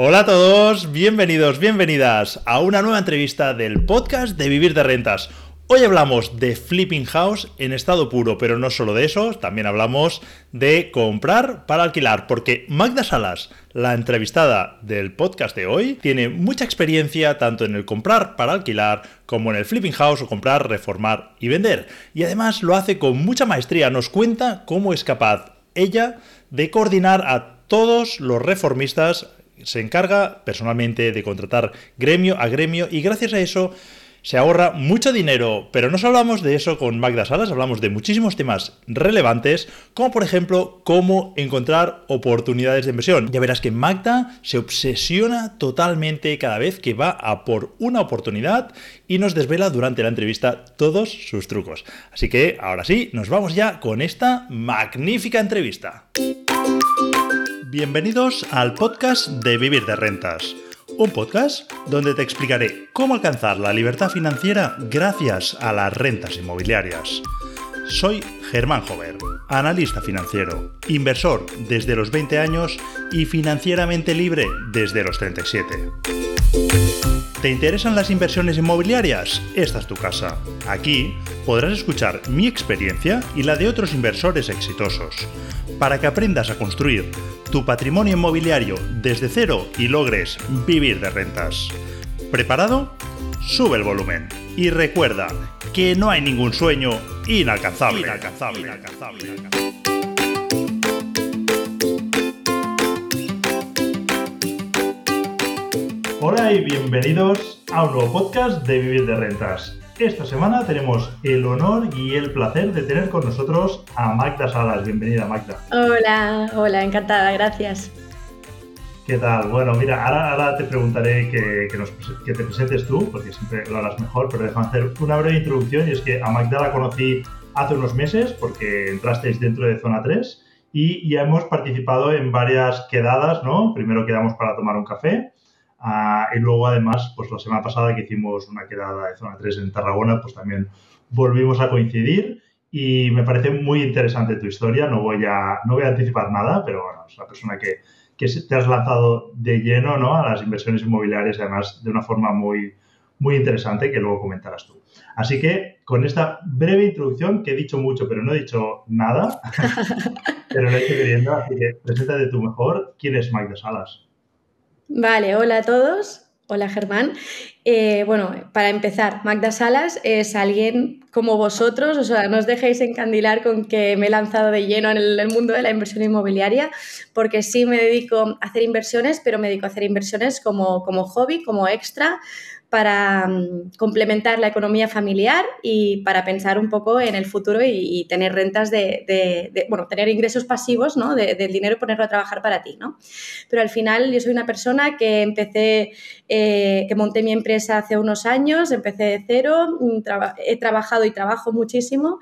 Hola a todos, bienvenidos, bienvenidas a una nueva entrevista del podcast de Vivir de Rentas. Hoy hablamos de flipping house en estado puro, pero no solo de eso, también hablamos de comprar para alquilar, porque Magda Salas, la entrevistada del podcast de hoy, tiene mucha experiencia tanto en el comprar para alquilar como en el flipping house o comprar, reformar y vender. Y además lo hace con mucha maestría, nos cuenta cómo es capaz ella de coordinar a todos los reformistas se encarga personalmente de contratar gremio a gremio y gracias a eso se ahorra mucho dinero, pero no solo hablamos de eso con Magda Salas, hablamos de muchísimos temas relevantes, como por ejemplo cómo encontrar oportunidades de inversión. Ya verás que Magda se obsesiona totalmente cada vez que va a por una oportunidad y nos desvela durante la entrevista todos sus trucos. Así que ahora sí, nos vamos ya con esta magnífica entrevista. Bienvenidos al podcast de Vivir de Rentas, un podcast donde te explicaré cómo alcanzar la libertad financiera gracias a las rentas inmobiliarias. Soy Germán Jover, analista financiero, inversor desde los 20 años y financieramente libre desde los 37. ¿Te interesan las inversiones inmobiliarias? Esta es tu casa. Aquí podrás escuchar mi experiencia y la de otros inversores exitosos, para que aprendas a construir tu patrimonio inmobiliario desde cero y logres vivir de rentas. ¿Preparado? Sube el volumen y recuerda que no hay ningún sueño inalcanzable. inalcanzable, inalcanzable, inalcanzable. Hola y bienvenidos a un nuevo podcast de Vivir de Rentas. Esta semana tenemos el honor y el placer de tener con nosotros a Magda Salas. Bienvenida, Magda. Hola, hola, encantada, gracias. ¿Qué tal? Bueno, mira, ahora, te preguntaré que, que, te presentes tú, porque siempre lo harás mejor, pero déjame hacer una breve introducción y es que a Magda la conocí hace unos meses porque entrasteis dentro de Zona 3 y ya hemos participado en varias quedadas, ¿no? Primero quedamos para tomar un café Ah, y luego, además, pues la semana pasada que hicimos una quedada de zona 3 en Tarragona, pues también volvimos a coincidir y me parece muy interesante tu historia. No voy a, no voy a anticipar nada, pero bueno, es una persona que, que te has lanzado de lleno ¿no? a las inversiones inmobiliarias, además de una forma muy, muy interesante que luego comentarás tú. Así que con esta breve introducción, que he dicho mucho, pero no he dicho nada, pero lo he hecho queriendo, así que preséntate tú mejor. ¿Quién es Mike de Salas? Vale, hola a todos. Hola Germán. Eh, bueno, para empezar, Magda Salas es alguien como vosotros, o sea, no os dejéis encandilar con que me he lanzado de lleno en el, mundo de la inversión inmobiliaria, porque sí me dedico a hacer inversiones, pero me dedico a hacer inversiones como, como hobby, como extra, para mm, complementar la economía familiar y para pensar un poco en el futuro y, tener rentas de, bueno, tener ingresos pasivos, ¿no? del dinero y ponerlo a trabajar para ti, ¿no? Pero al final yo soy una persona que empecé, eh, que monté mi empresa hace unos años, empecé de cero, mm, he trabajado y trabajo muchísimo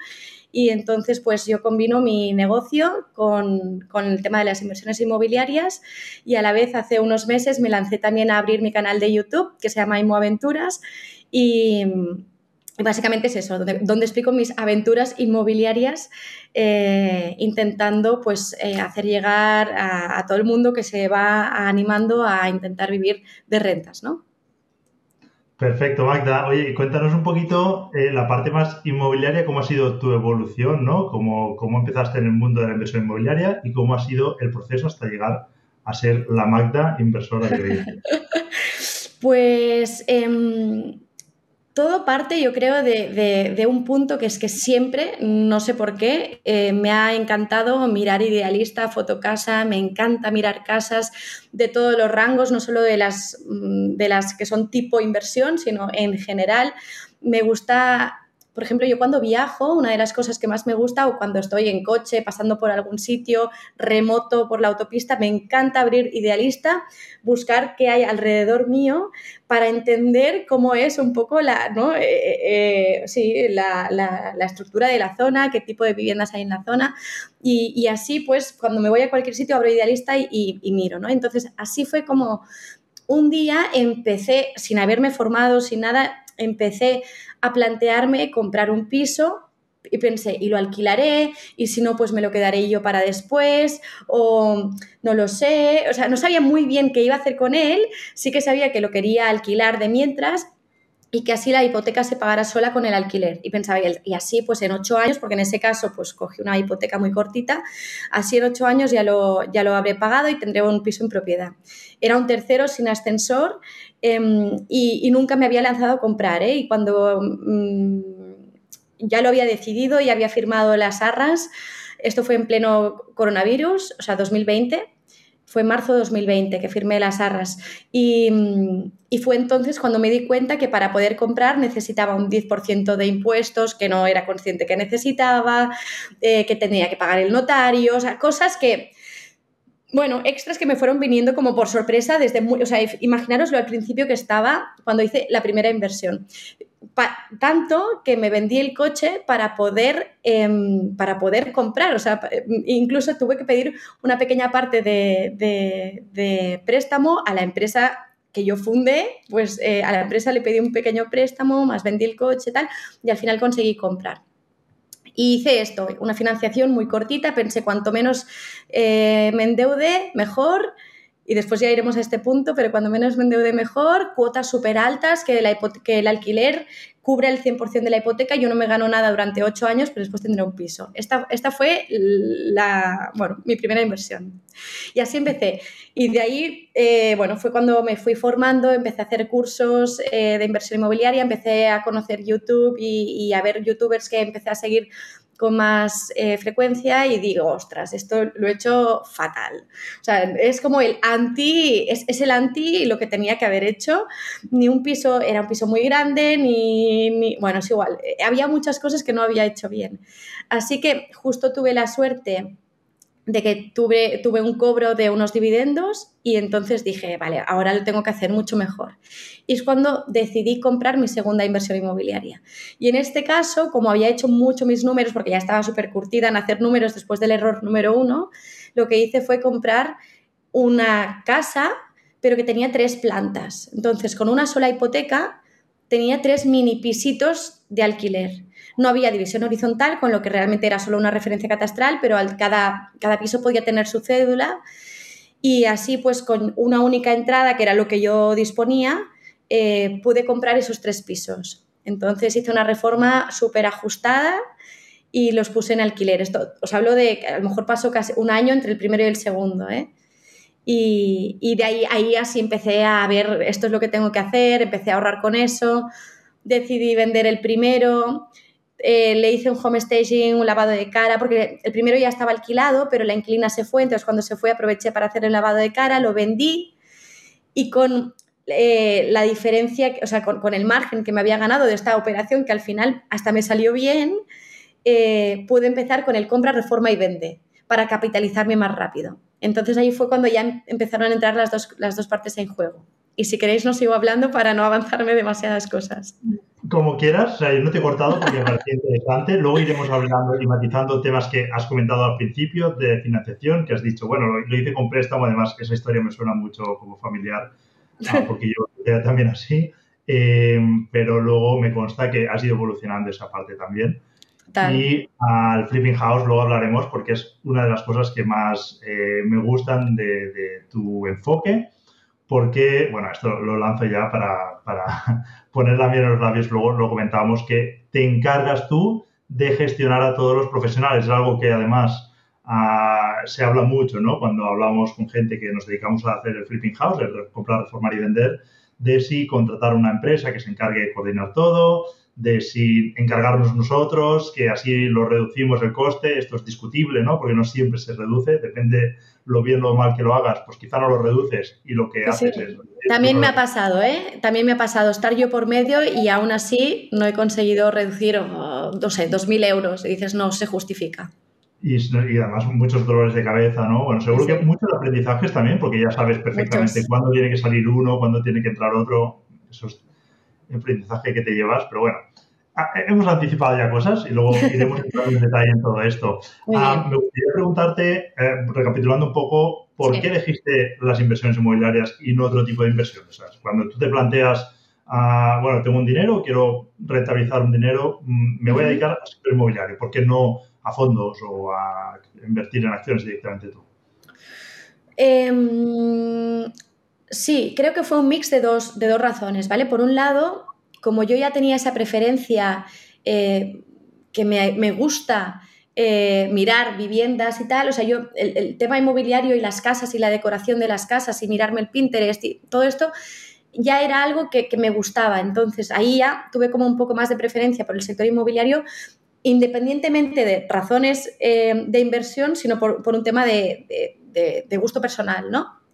y entonces, pues yo combino mi negocio con, el tema de las inversiones inmobiliarias y a la vez hace unos meses me lancé también a abrir mi canal de YouTube que se llama Inmoaventuras y, básicamente es eso, donde, explico mis aventuras inmobiliarias eh, intentando pues eh, hacer llegar a, a, todo el mundo que se va animando a intentar vivir de rentas, ¿no? Perfecto, Magda. Oye, cuéntanos un poquito eh, la parte más inmobiliaria, cómo ha sido tu evolución, ¿no? Cómo, cómo empezaste en el mundo de la inversión inmobiliaria y cómo ha sido el proceso hasta llegar a ser la Magda inversora de Pues em, todo parte, yo creo, de, un punto que es que siempre, no sé por qué, eh, me ha encantado mirar idealista, fotocasa, me encanta mirar casas de todos los rangos, no solo de las, mm, de las que son tipo inversión, sino en general. Me gusta por ejemplo, yo cuando viajo, una de las cosas que más me gusta o cuando estoy en coche, pasando por algún sitio remoto por la autopista, me encanta abrir Idealista, buscar qué hay alrededor mío para entender cómo es un poco la, ¿no? Eh, eh, eh, sí, la, la, estructura de la zona, qué tipo de viviendas hay en la zona. Y, así, pues, cuando me voy a cualquier sitio, abro Idealista y, y, y miro, ¿no? Entonces, así fue como un día empecé, sin haberme formado, sin nada, empecé a plantearme comprar un piso, y pensé, y lo alquilaré, y si no, pues me lo quedaré yo para después, o no lo sé, o sea, no sabía muy bien qué iba a hacer con él, sí que sabía que lo quería alquilar de mientras, y que así la hipoteca se pagara sola con el alquiler. Y pensaba, y así pues en ocho años, porque en ese caso pues cogí una hipoteca muy cortita, así en ocho años ya lo, ya lo habré pagado y tendré un piso en propiedad. Era un tercero sin ascensor em, y, nunca me había lanzado a comprar. ¿eh? Y cuando mm, ya lo había decidido y había firmado las arras, esto fue en pleno coronavirus, o sea, 2020 fue en marzo de 2020 que firmé las arras. Y, fue entonces cuando me di cuenta que para poder comprar necesitaba un 10% de impuestos que no era consciente que necesitaba, eh, que tenía que pagar el notario, o sea, cosas que, bueno, extras que me fueron viniendo como por sorpresa desde muy, o sea, imaginaroslo al principio que estaba cuando hice la primera inversión tanto que me vendí el coche para poder, em, para poder comprar. O sea, incluso tuve que pedir una pequeña parte de, préstamo a la empresa que yo fundé, pues eh, a la empresa le pedí un pequeño préstamo, más vendí el coche tal, y al final conseguí comprar. Y hice esto, una financiación muy cortita, pensé cuanto menos eh, me endeude, mejor, y después ya iremos a este punto, pero cuando menos me endeude mejor, cuotas súper altas, que, que el alquiler cubre el 100% de la hipoteca, yo no me gano nada durante ocho años, pero después tendré un piso. Esta, esta fue la, bueno, mi primera inversión. Y así empecé. Y de ahí, eh, bueno, fue cuando me fui formando, empecé a hacer cursos eh, de inversión inmobiliaria, empecé a conocer YouTube y, y a ver youtubers que empecé a seguir con más eh, frecuencia y digo, ostras, esto lo he hecho fatal. O sea, es como el anti, es, es, el anti lo que tenía que haber hecho. Ni un piso, era un piso muy grande, ni, ni, bueno, es igual. Había muchas cosas que no había hecho bien. Así que justo tuve la suerte de que tuve, tuve un cobro de unos dividendos y entonces dije, vale, ahora lo tengo que hacer mucho mejor. Y es cuando decidí comprar mi segunda inversión inmobiliaria. Y en este caso, como había hecho mucho mis números, porque ya estaba súper curtida en hacer números después del error número uno, lo que hice fue comprar una casa, pero que tenía tres plantas. Entonces, con una sola hipoteca, tenía tres mini pisitos de alquiler. No había división horizontal, con lo que realmente era solo una referencia catastral, pero cada, cada piso podía tener su cédula y así pues con una única entrada, que era lo que yo disponía, eh, pude comprar esos tres pisos. Entonces hice una reforma súper ajustada y los puse en alquiler. Esto, os hablo de que a lo mejor pasó casi un año entre el primero y el segundo. ¿eh? Y, y, de ahí, ahí así empecé a ver, esto es lo que tengo que hacer, empecé a ahorrar con eso, decidí vender el primero, eh, le hice un home staging, un lavado de cara, porque el primero ya estaba alquilado, pero la inquilina se fue, entonces cuando se fue aproveché para hacer el lavado de cara, lo vendí y con eh, la diferencia, o sea, con, el margen que me había ganado de esta operación, que al final hasta me salió bien, eh, pude empezar con el compra, reforma y vende para capitalizarme más rápido. Entonces ahí fue cuando ya empezaron a entrar las dos, las dos partes en juego. Y si queréis, no sigo hablando para no avanzarme demasiadas cosas. Como quieras, o sea, yo no te he cortado porque me parece interesante. Luego iremos hablando y matizando temas que has comentado al principio de financiación, que has dicho, bueno, lo, hice con préstamo, además esa historia me suena mucho como familiar, ah, porque yo era también así. Eh, pero luego me consta que has ido evolucionando esa parte también. Y al Flipping House luego hablaremos porque es una de las cosas que más eh, me gustan de, de tu enfoque porque, bueno, esto lo lanzo ya para, para poner la en los labios, luego lo comentábamos, que te encargas tú de gestionar a todos los profesionales. Es algo que además ah, se habla mucho, ¿no? Cuando hablamos con gente que nos dedicamos a hacer el flipping house, el comprar, reformar y vender, de si contratar una empresa que se encargue de coordinar todo, de si encargarnos nosotros, que así lo reducimos el coste, esto es discutible, ¿no? Porque no siempre se reduce, depende lo bien o lo mal que lo hagas, pues quizá no lo reduces y lo que haces es... También me ha pasado, ¿eh? También me ha pasado estar yo por medio y aún así no he conseguido reducir, oh, no sé, 2.000 euros. Y dices, no, se justifica. Y, además muchos dolores de cabeza, ¿no? Bueno, seguro que muchos aprendizajes también, porque ya sabes perfectamente cuándo tiene que salir uno, cuándo tiene que entrar otro. Eso es aprendizaje que te llevas, pero bueno, ah, hemos anticipado ya cosas y luego iremos entrando en detalle en todo esto. Ah, me gustaría preguntarte, eh, recapitulando un poco, ¿por qué elegiste las inversiones inmobiliarias y no otro tipo de inversiones? cuando tú te planteas a, bueno, tengo un dinero, quiero rentabilizar un dinero, mm, me voy a dedicar al sector inmobiliario, ¿por qué no a fondos o a invertir en acciones directamente tú? Em, sí, creo que fue un mix de dos, de dos razones, ¿vale? Por un lado, como yo ya tenía esa preferencia eh, que me, gusta eh, mirar viviendas y tal, o sea, yo el, tema inmobiliario y las casas y la decoración de las casas y mirarme el Pinterest y todo esto ya era algo que, me gustaba. Entonces ahí ya tuve como un poco más de preferencia por el sector inmobiliario, independientemente de razones eh, de inversión, sino por, un tema de, de, gusto personal, ¿no?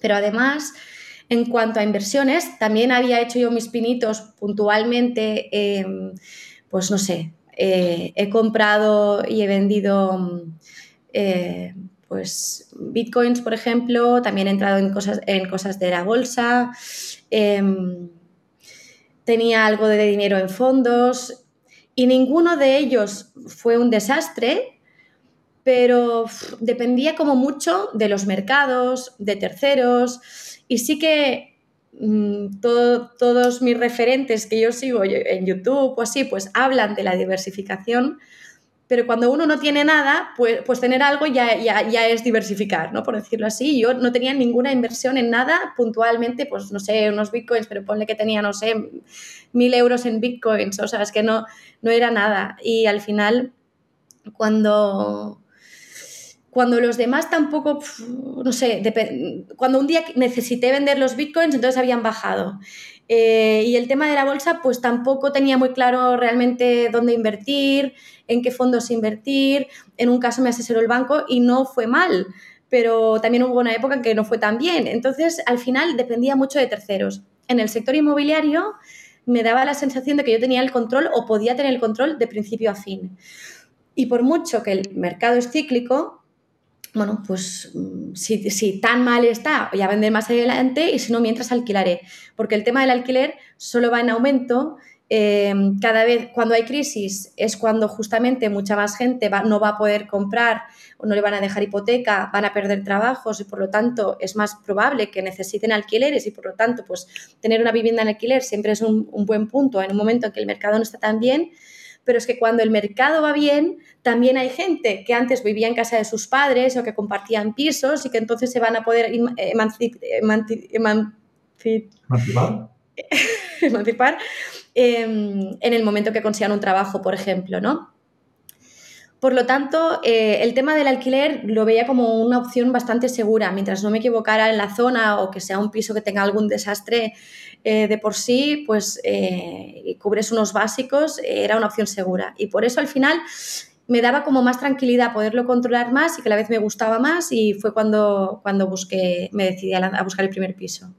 Pero además, en cuanto a inversiones, también había hecho yo mis pinitos puntualmente, pues no sé, eh, he comprado y he vendido eh, pues bitcoins, por ejemplo, también he entrado en cosas, en cosas de la bolsa, em, tenía algo de dinero en fondos y ninguno de ellos fue un desastre, pero dependía como mucho de los mercados, de terceros, y sí que mm, todos mis referentes que yo sigo en YouTube o así, pues hablan de la diversificación, pero cuando uno no tiene nada, pues, pues tener algo ya, ya, es diversificar, ¿no? Por decirlo así. Yo no tenía ninguna inversión en nada, puntualmente, pues no sé, unos bitcoins, pero ponle que tenía, no sé, mil euros en bitcoins, o sea, es que no, no era nada. Y al final, cuando cuando los demás tampoco, no sé, cuando un día necesité vender los bitcoins, entonces habían bajado. Eh, y el tema de la bolsa, pues tampoco tenía muy claro realmente dónde invertir, en qué fondos invertir. En un caso me asesoró el banco y no fue mal, pero también hubo una época en que no fue tan bien. Entonces, al final dependía mucho de terceros. En el sector inmobiliario me daba la sensación de que yo tenía el control o podía tener el control de principio a fin. Y por mucho que el mercado es cíclico, bueno, pues mm, si, tan mal está, voy a vender más adelante y si no, mientras alquilaré. Porque el tema del alquiler solo va en aumento. Em, cada vez cuando hay crisis es cuando justamente mucha más gente no va a poder comprar o no le van a dejar hipoteca, van a perder trabajos y por lo tanto es más probable que necesiten alquileres y por lo tanto pues tener una vivienda en alquiler siempre es un buen punto en un momento en que el mercado no está tan bien pero es que cuando el mercado va bien, también hay gente que antes vivía en casa de sus padres o que compartían pisos y que entonces se van a poder emancipar, emancipar em, en el momento que consigan un trabajo, por ejemplo, ¿no? Por lo tanto, eh, el tema del alquiler lo veía como una opción bastante segura, mientras no me equivocara en la zona o que sea un piso que tenga algún desastre eh, de por sí, pues eh, cubres unos básicos, era una opción segura. Y por eso al final me daba como más tranquilidad poderlo controlar más y que a la vez me gustaba más y fue cuando, cuando busqué, me decidí a buscar el primer piso.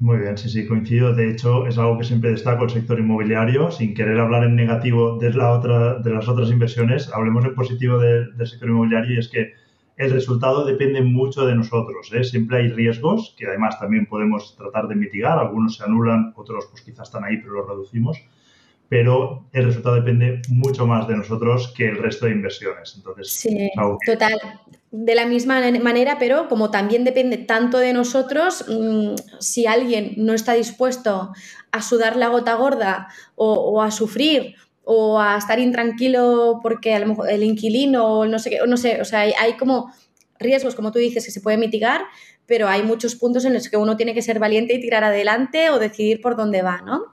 Muy bien, sí, sí, coincido. De hecho, es algo que siempre destaco el sector inmobiliario. Sin querer hablar en negativo de, la otra, de las otras inversiones, hablemos en positivo del sector inmobiliario y es que el resultado depende mucho de nosotros. ¿eh? Siempre hay riesgos que además también podemos tratar de mitigar. Algunos se anulan, otros pues quizás están ahí, pero los reducimos pero el resultado depende mucho más de nosotros que el resto de inversiones. Entonces, sí, total. De la misma manera, pero como también depende tanto de nosotros, mm, si alguien no está dispuesto a sudar la gota gorda o, a sufrir o a estar intranquilo porque a lo mejor el inquilino o no sé qué, no sé, o sea, hay, hay como riesgos, como tú dices, que se pueden mitigar, pero hay muchos puntos en los que uno tiene que ser valiente y tirar adelante o decidir por dónde va, ¿no?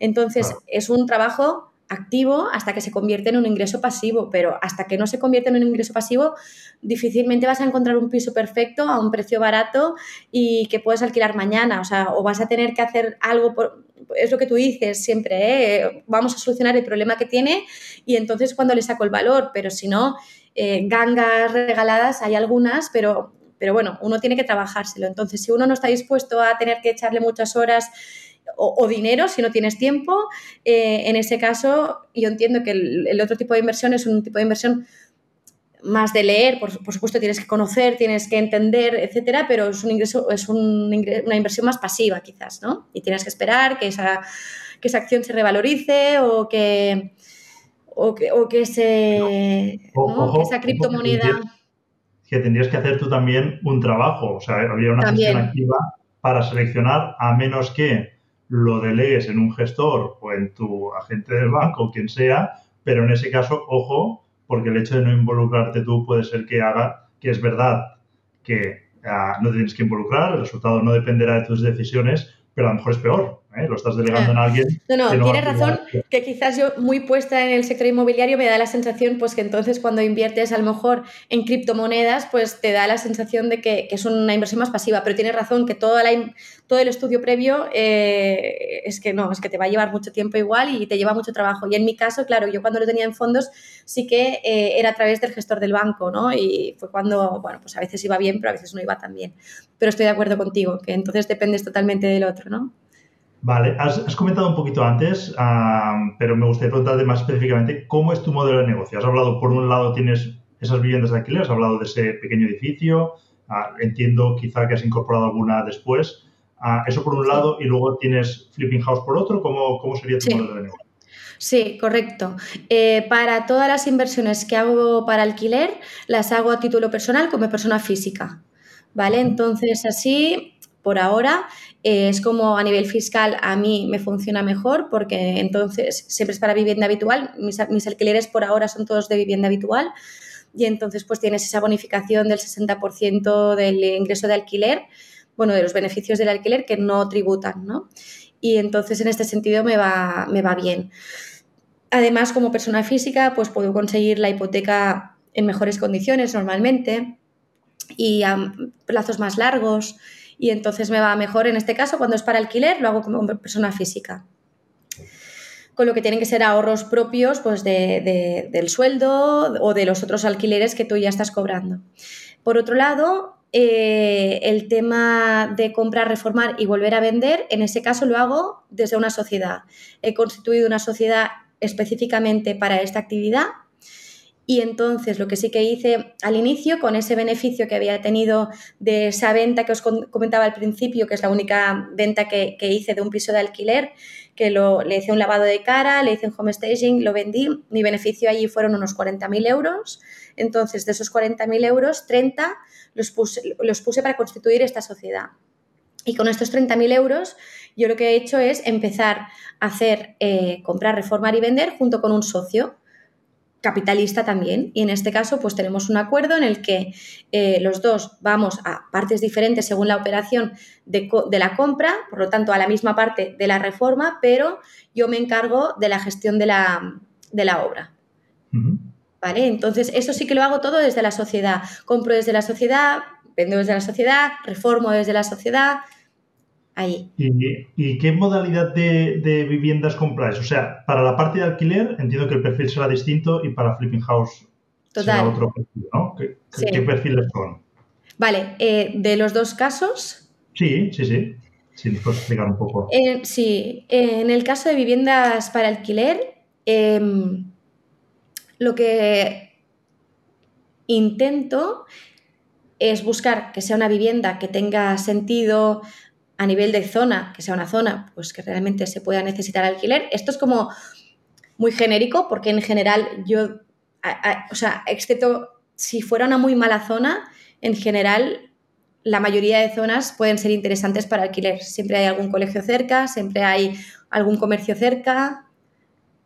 Entonces, es un trabajo activo hasta que se convierte en un ingreso pasivo, pero hasta que no se convierte en un ingreso pasivo, difícilmente vas a encontrar un piso perfecto a un precio barato y que puedes alquilar mañana, o sea, o vas a tener que hacer algo por, es lo que tú dices siempre, ¿eh? vamos a solucionar el problema que tiene y entonces cuando le saco el valor, pero si no, eh, gangas regaladas hay algunas, pero pero bueno, uno tiene que trabajárselo. Entonces, si uno no está dispuesto a tener que echarle muchas horas o, dinero, si no tienes tiempo, eh, en ese caso yo entiendo que el, otro tipo de inversión es un tipo de inversión más de leer, por, supuesto tienes que conocer, tienes que entender, etcétera, pero es un ingreso, es un una inversión más pasiva quizás, ¿no? Y tienes que esperar que esa, que esa acción se revalorice o que, o que, o que se, esa criptomoneda que tendrías que hacer tú también un trabajo. O sea, habría una gestión activa para seleccionar, a menos que lo delegues en un gestor o en tu agente del banco o quien sea, pero en ese caso, ojo, porque el hecho de no involucrarte tú puede ser que haga que es verdad que ah, no tienes que involucrar, el resultado no dependerá de tus decisiones, pero a lo mejor es peor. ¿Eh? Lo estás delegando en alguien. No, no, tienes razón que quizás yo muy puesta en el sector inmobiliario me da la sensación pues que entonces cuando inviertes a lo mejor en criptomonedas pues te da la sensación de que, es una inversión más pasiva, pero tienes razón que toda la, todo el estudio previo eh, es que no, es que te va a llevar mucho tiempo igual y te lleva mucho trabajo. Y en mi caso, claro, yo cuando lo tenía en fondos sí que eh, era a través del gestor del banco, ¿no? Y fue cuando, bueno, pues a veces iba bien, pero a veces no iba tan bien. Pero estoy de acuerdo contigo, que entonces dependes totalmente del otro, ¿no? Vale, has, comentado un poquito antes, pero me gustaría preguntarte más específicamente cómo es tu modelo de negocio. Has hablado, por un lado, tienes esas viviendas de alquiler, has hablado de ese pequeño edificio, ah, entiendo quizá que has incorporado alguna después. Ah, eso por un lado, y luego tienes Flipping House por otro. ¿Cómo, cómo sería tu modelo de negocio? Sí, correcto. Eh, para todas las inversiones que hago para alquiler, las hago a título personal como persona física. ¿Vale? Entonces, así por ahora. Eh, es como a nivel fiscal a mí me funciona mejor porque entonces siempre es para vivienda habitual. Mis, alquileres por ahora son todos de vivienda habitual y entonces pues tienes esa bonificación del 60% del ingreso de alquiler, bueno, de los beneficios del alquiler que no tributan, ¿no? Y entonces en este sentido me va, me va bien. Además, como persona física, pues puedo conseguir la hipoteca en mejores condiciones normalmente y a plazos más largos y entonces me va mejor en este caso cuando es para alquiler, lo hago como persona física. Con lo que tienen que ser ahorros propios pues del sueldo o de los otros alquileres que tú ya estás cobrando. Por otro lado, eh, el tema de comprar, reformar y volver a vender, en ese caso lo hago desde una sociedad. He constituido una sociedad específicamente para esta actividad y entonces lo que sí que hice al inicio, con ese beneficio que había tenido de esa venta que os comentaba al principio, que es la única venta que, hice de un piso de alquiler, que lo, le hice un lavado de cara, le hice un home staging, lo vendí, mi beneficio allí fueron unos 40.000 euros. Entonces, de esos 40.000 euros, 30 los puse, para constituir esta sociedad. Y con estos 30.000 euros, yo lo que he hecho es empezar a hacer, eh, comprar, reformar y vender junto con un socio capitalista también. Y en este caso, pues tenemos un acuerdo en el que eh, los dos vamos a partes diferentes según la operación de, la compra, por lo tanto, a la misma parte de la reforma, pero yo me encargo de la gestión de la, de la obra. ¿Vale? Entonces, eso sí que lo hago todo desde la sociedad. Compro desde la sociedad, vendo desde la sociedad, reformo desde la sociedad, ¿Y, qué modalidad de, viviendas compráis? O sea, para la parte de alquiler entiendo que el perfil será distinto y para Flipping House será otro perfil, ¿no? ¿Qué, perfiles son? Vale, eh, de los dos casos. Sí, sí, sí. Si nos puedes explicar un poco. Eh, sí, en el caso de viviendas para alquiler, em, lo que intento es buscar que sea una vivienda que tenga sentido a nivel de zona, que sea una zona pues que realmente se pueda necesitar alquiler. Esto es como muy genérico porque en general yo, o sea, excepto si fuera una muy mala zona, en general la mayoría de zonas pueden ser interesantes para alquiler. Siempre hay algún colegio cerca, siempre hay algún comercio cerca,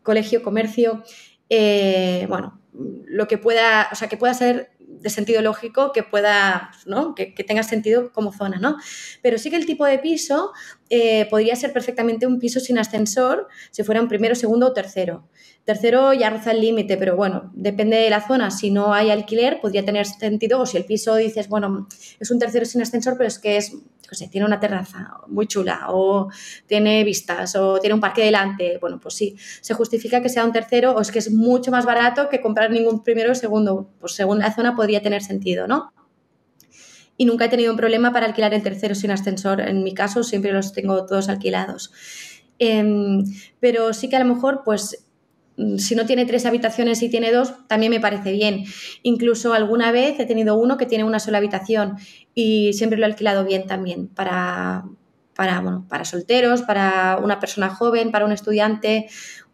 colegio, comercio. Eh, bueno, lo que pueda, o sea, que pueda ser de sentido lógico que pueda, ¿no? Que, tenga sentido como zona, ¿no? Pero sí que el tipo de piso eh, podría ser perfectamente un piso sin ascensor si fuera un primero, segundo o tercero. Tercero ya roza el límite, pero bueno, depende de la zona. Si no hay alquiler, podría tener sentido. O si el piso dices, bueno, es un tercero sin ascensor, pero es que es, no sé, tiene una terraza muy chula, o tiene vistas, o tiene un parque delante. Bueno, pues sí, se justifica que sea un tercero, o es que es mucho más barato que comprar ningún primero o segundo. Pues según la zona podría tener sentido, ¿no? y nunca he tenido un problema para alquilar el tercero sin ascensor. En mi caso siempre los tengo todos alquilados. Em, pero sí que a lo mejor, pues si no tiene tres habitaciones y tiene dos, también me parece bien. Incluso alguna vez he tenido uno que tiene una sola habitación y siempre lo he alquilado bien también para, para, para solteros, para una persona joven, para un estudiante,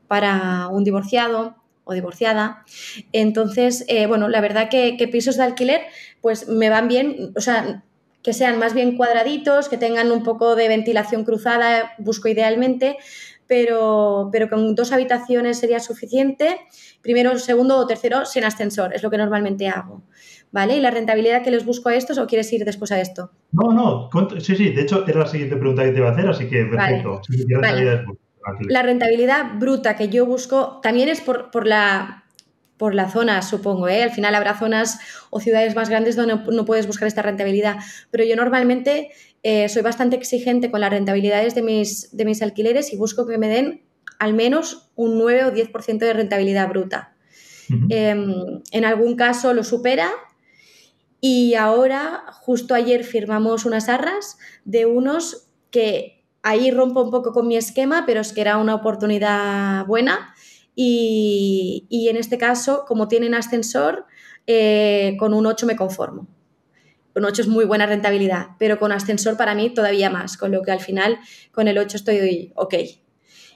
para un divorciado o divorciada. Entonces, eh, bueno, la verdad que, que, pisos de alquiler pues me van bien, o sea, que sean más bien cuadraditos, que tengan un poco de ventilación cruzada, busco idealmente, pero, pero con dos habitaciones sería suficiente. Primero, segundo o tercero sin ascensor, es lo que normalmente hago. ¿Vale? ¿Y la rentabilidad que les busco a estos o quieres ir después a esto? No, no, sí, sí, de hecho era la siguiente pregunta que te iba a hacer, así que perfecto. La rentabilidad bruta que yo busco también es por, por la por la zona, supongo. ¿eh? Al final habrá zonas o ciudades más grandes donde no, puedes buscar esta rentabilidad. Pero yo normalmente eh, soy bastante exigente con las rentabilidades de mis, de mis alquileres y busco que me den al menos un 9 o 10% de rentabilidad bruta. Em, en algún caso lo supera y ahora, justo ayer firmamos unas arras de unos que ahí rompo un poco con mi esquema, pero es que era una oportunidad buena y, en este caso, como tienen ascensor, eh, con un 8 me conformo. Con 8 es muy buena rentabilidad, pero con ascensor para mí todavía más, con lo que al final con el 8 estoy ok.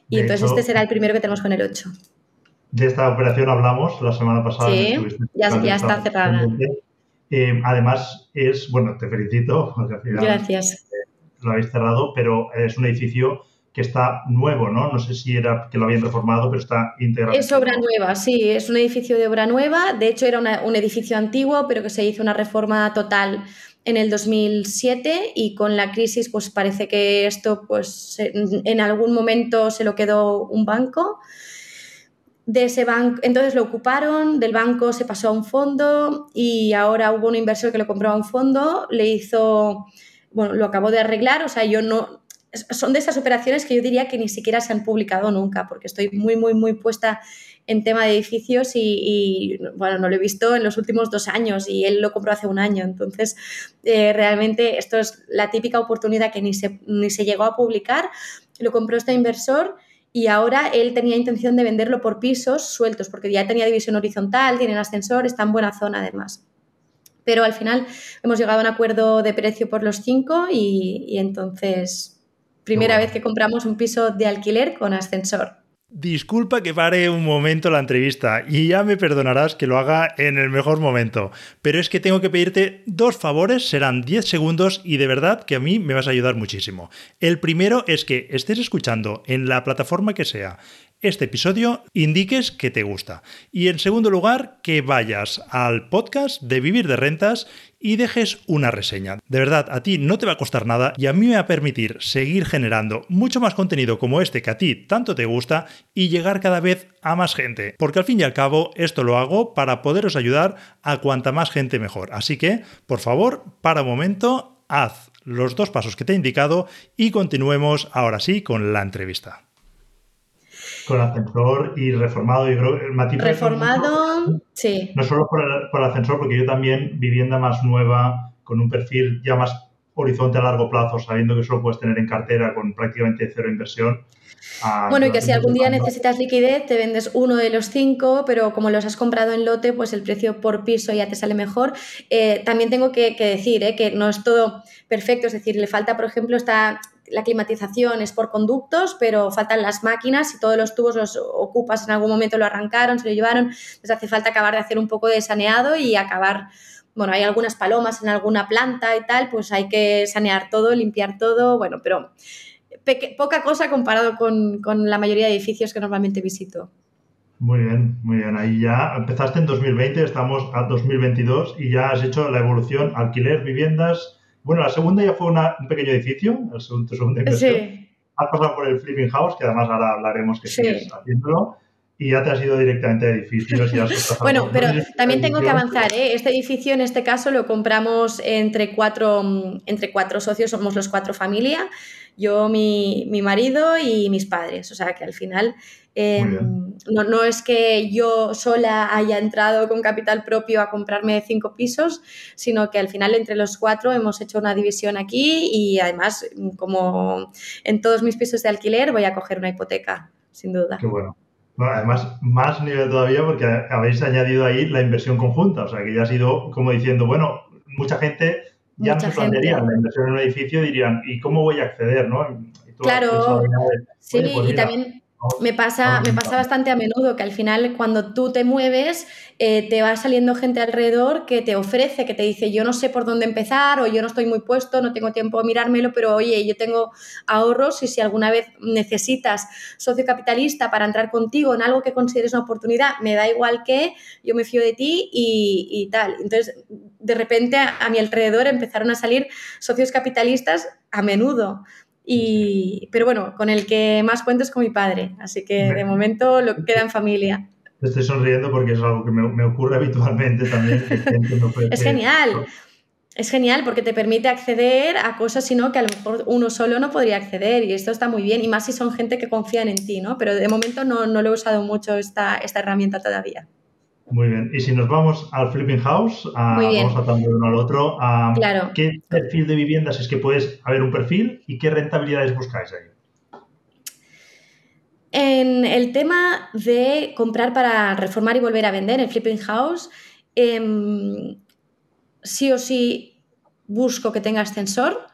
Y entonces este será el primero que tenemos con el 8. De esta operación hablamos la semana pasada. Sí, ya, ya está cerrada. Eh, además, es, bueno, te felicito, porque al final Gracias. lo habéis cerrado, pero es un edificio que está nuevo, ¿no? No sé si era que lo habían reformado, pero está integrado. Es obra nueva, sí, es un edificio de obra nueva. De hecho, era un edificio antiguo, pero que se hizo una reforma total en el 2007 y con la crisis, pues parece que esto, pues en algún momento se lo quedó un banco. De ese banco, entonces lo ocuparon, del banco se pasó a un fondo y ahora hubo un inversor que lo compró a un fondo, le hizo, bueno, lo acabó de arreglar, o sea, yo no, son de esas operaciones que yo diría que ni siquiera se han publicado nunca, porque estoy muy, muy, muy puesta en tema de edificios y, bueno, no lo he visto en los últimos dos años y él lo compró hace un año. Entonces, eh, realmente esto es la típica oportunidad que ni se, ni se llegó a publicar. Lo compró este inversor y ahora él tenía intención de venderlo por pisos sueltos, porque ya tenía división horizontal, tiene ascensor, está en buena zona además. Pero al final hemos llegado a un acuerdo de precio por los cinco y, y entonces Primera vez que compramos un piso de alquiler con ascensor. Disculpa que pare un momento la entrevista y ya me perdonarás que lo haga en el mejor momento, pero es que tengo que pedirte dos favores, serán 10 segundos y de verdad que a mí me vas a ayudar muchísimo. El primero es que estés escuchando en la plataforma que sea este episodio, indiques que te gusta. Y en segundo lugar, que vayas al podcast de Vivir de Rentas y dejes una reseña. De verdad, a ti no te va a costar nada y a mí me va a permitir seguir generando mucho más contenido como este que a ti tanto te gusta y llegar cada vez a más gente. Porque al fin y al cabo esto lo hago para poderos ayudar a cuanta más gente mejor. Así que, por favor, para un momento, haz los dos pasos que te he indicado y continuemos ahora sí con la entrevista con ascensor y reformado. Y el matiz reformado, sí. No solo por el, ascensor, porque yo también, vivienda más nueva, con un perfil ya más horizonte a largo plazo, sabiendo que solo puedes tener en cartera con prácticamente cero inversión. bueno, y que si algún día necesitas liquidez, te vendes uno de los cinco, pero como los has comprado en lote, pues el precio por piso ya te sale mejor. Eh, también tengo que, que decir eh, que no es todo perfecto, es decir, le falta, por ejemplo, esta la climatización es por conductos, pero faltan las máquinas y todos los tubos los ocupas en algún momento, lo arrancaron, se lo llevaron. Entonces hace falta acabar de hacer un poco de saneado y acabar, bueno, hay algunas palomas en alguna planta y tal, pues hay que sanear todo, limpiar todo, bueno, pero poca cosa comparado con, con la mayoría de edificios que normalmente visito. Muy bien, muy bien. Ahí ya empezaste en 2020, estamos a 2022 y ya has hecho la evolución alquiler, viviendas, bueno, la segunda ya fue un pequeño edificio, el segundo, segundo inversión. Sí. Has pasado por el Flipping House, que además ahora hablaremos que sigues haciéndolo y ya te has ido directamente a edificios. Y bueno, pero también tengo que avanzar. ¿eh? Este edificio, en este caso, lo compramos entre cuatro, entre cuatro socios, somos los cuatro familia, yo, mi, mi marido y mis padres. O sea que al final Em, no, no, es que yo sola haya entrado con capital propio a comprarme cinco pisos, sino que al final entre los cuatro hemos hecho una división aquí y además, como en todos mis pisos de alquiler, voy a coger una hipoteca, sin duda. Qué bueno. además, más nivel todavía porque habéis añadido ahí la inversión conjunta, o sea que ya ha sido como diciendo, bueno, mucha gente ya no se plantearía la inversión en un edificio, dirían, ¿y cómo voy a acceder? ¿no? claro, sí, pues y también Me pasa, me pasa bastante a menudo que al final cuando tú te mueves eh, te va saliendo gente alrededor que te ofrece, que te dice yo no sé por dónde empezar o yo no estoy muy puesto, no tengo tiempo de mirármelo, pero oye, yo tengo ahorros y si alguna vez necesitas socio capitalista para entrar contigo en algo que consideres una oportunidad, me da igual que yo me fío de ti y, tal. Entonces, de repente a mi alrededor empezaron a salir socios capitalistas a menudo. Y, pero bueno, con el que más cuento es con mi padre, así que de momento lo queda en familia. Estoy sonriendo porque es algo que me, ocurre habitualmente también. es genial. Es genial porque te permite acceder a cosas sino que a lo mejor uno solo no podría acceder y esto está muy bien y más si son gente que confían en ti, ¿no? Pero de momento no, no lo he usado mucho esta, esta herramienta todavía. Muy bien. Y si nos vamos al flipping house, vamos saltando de uno al otro. claro. ¿Qué perfil de viviendas es que puedes haber un perfil y qué rentabilidades buscáis ahí? En el tema de comprar para reformar y volver a vender, el flipping house, em, sí o sí busco que tenga ascensor,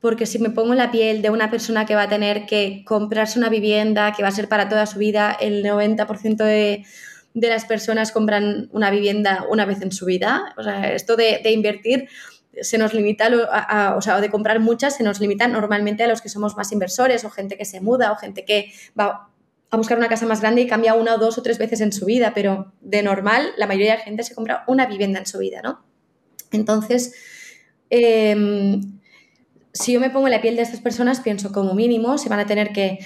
porque si me pongo en la piel de una persona que va a tener que comprarse una vivienda, que va a ser para toda su vida, el 90% de de las personas compran una vivienda una vez en su vida. O sea, esto de, invertir se nos limita, a, o sea, de comprar muchas, se nos limita normalmente a los que somos más inversores o gente que se muda o gente que va a buscar una casa más grande y cambia una o dos o tres veces en su vida, pero de normal la mayoría de la gente se compra una vivienda en su vida, ¿no? Entonces, em, si yo me pongo en la piel de estas personas, pienso como mínimo se van a tener que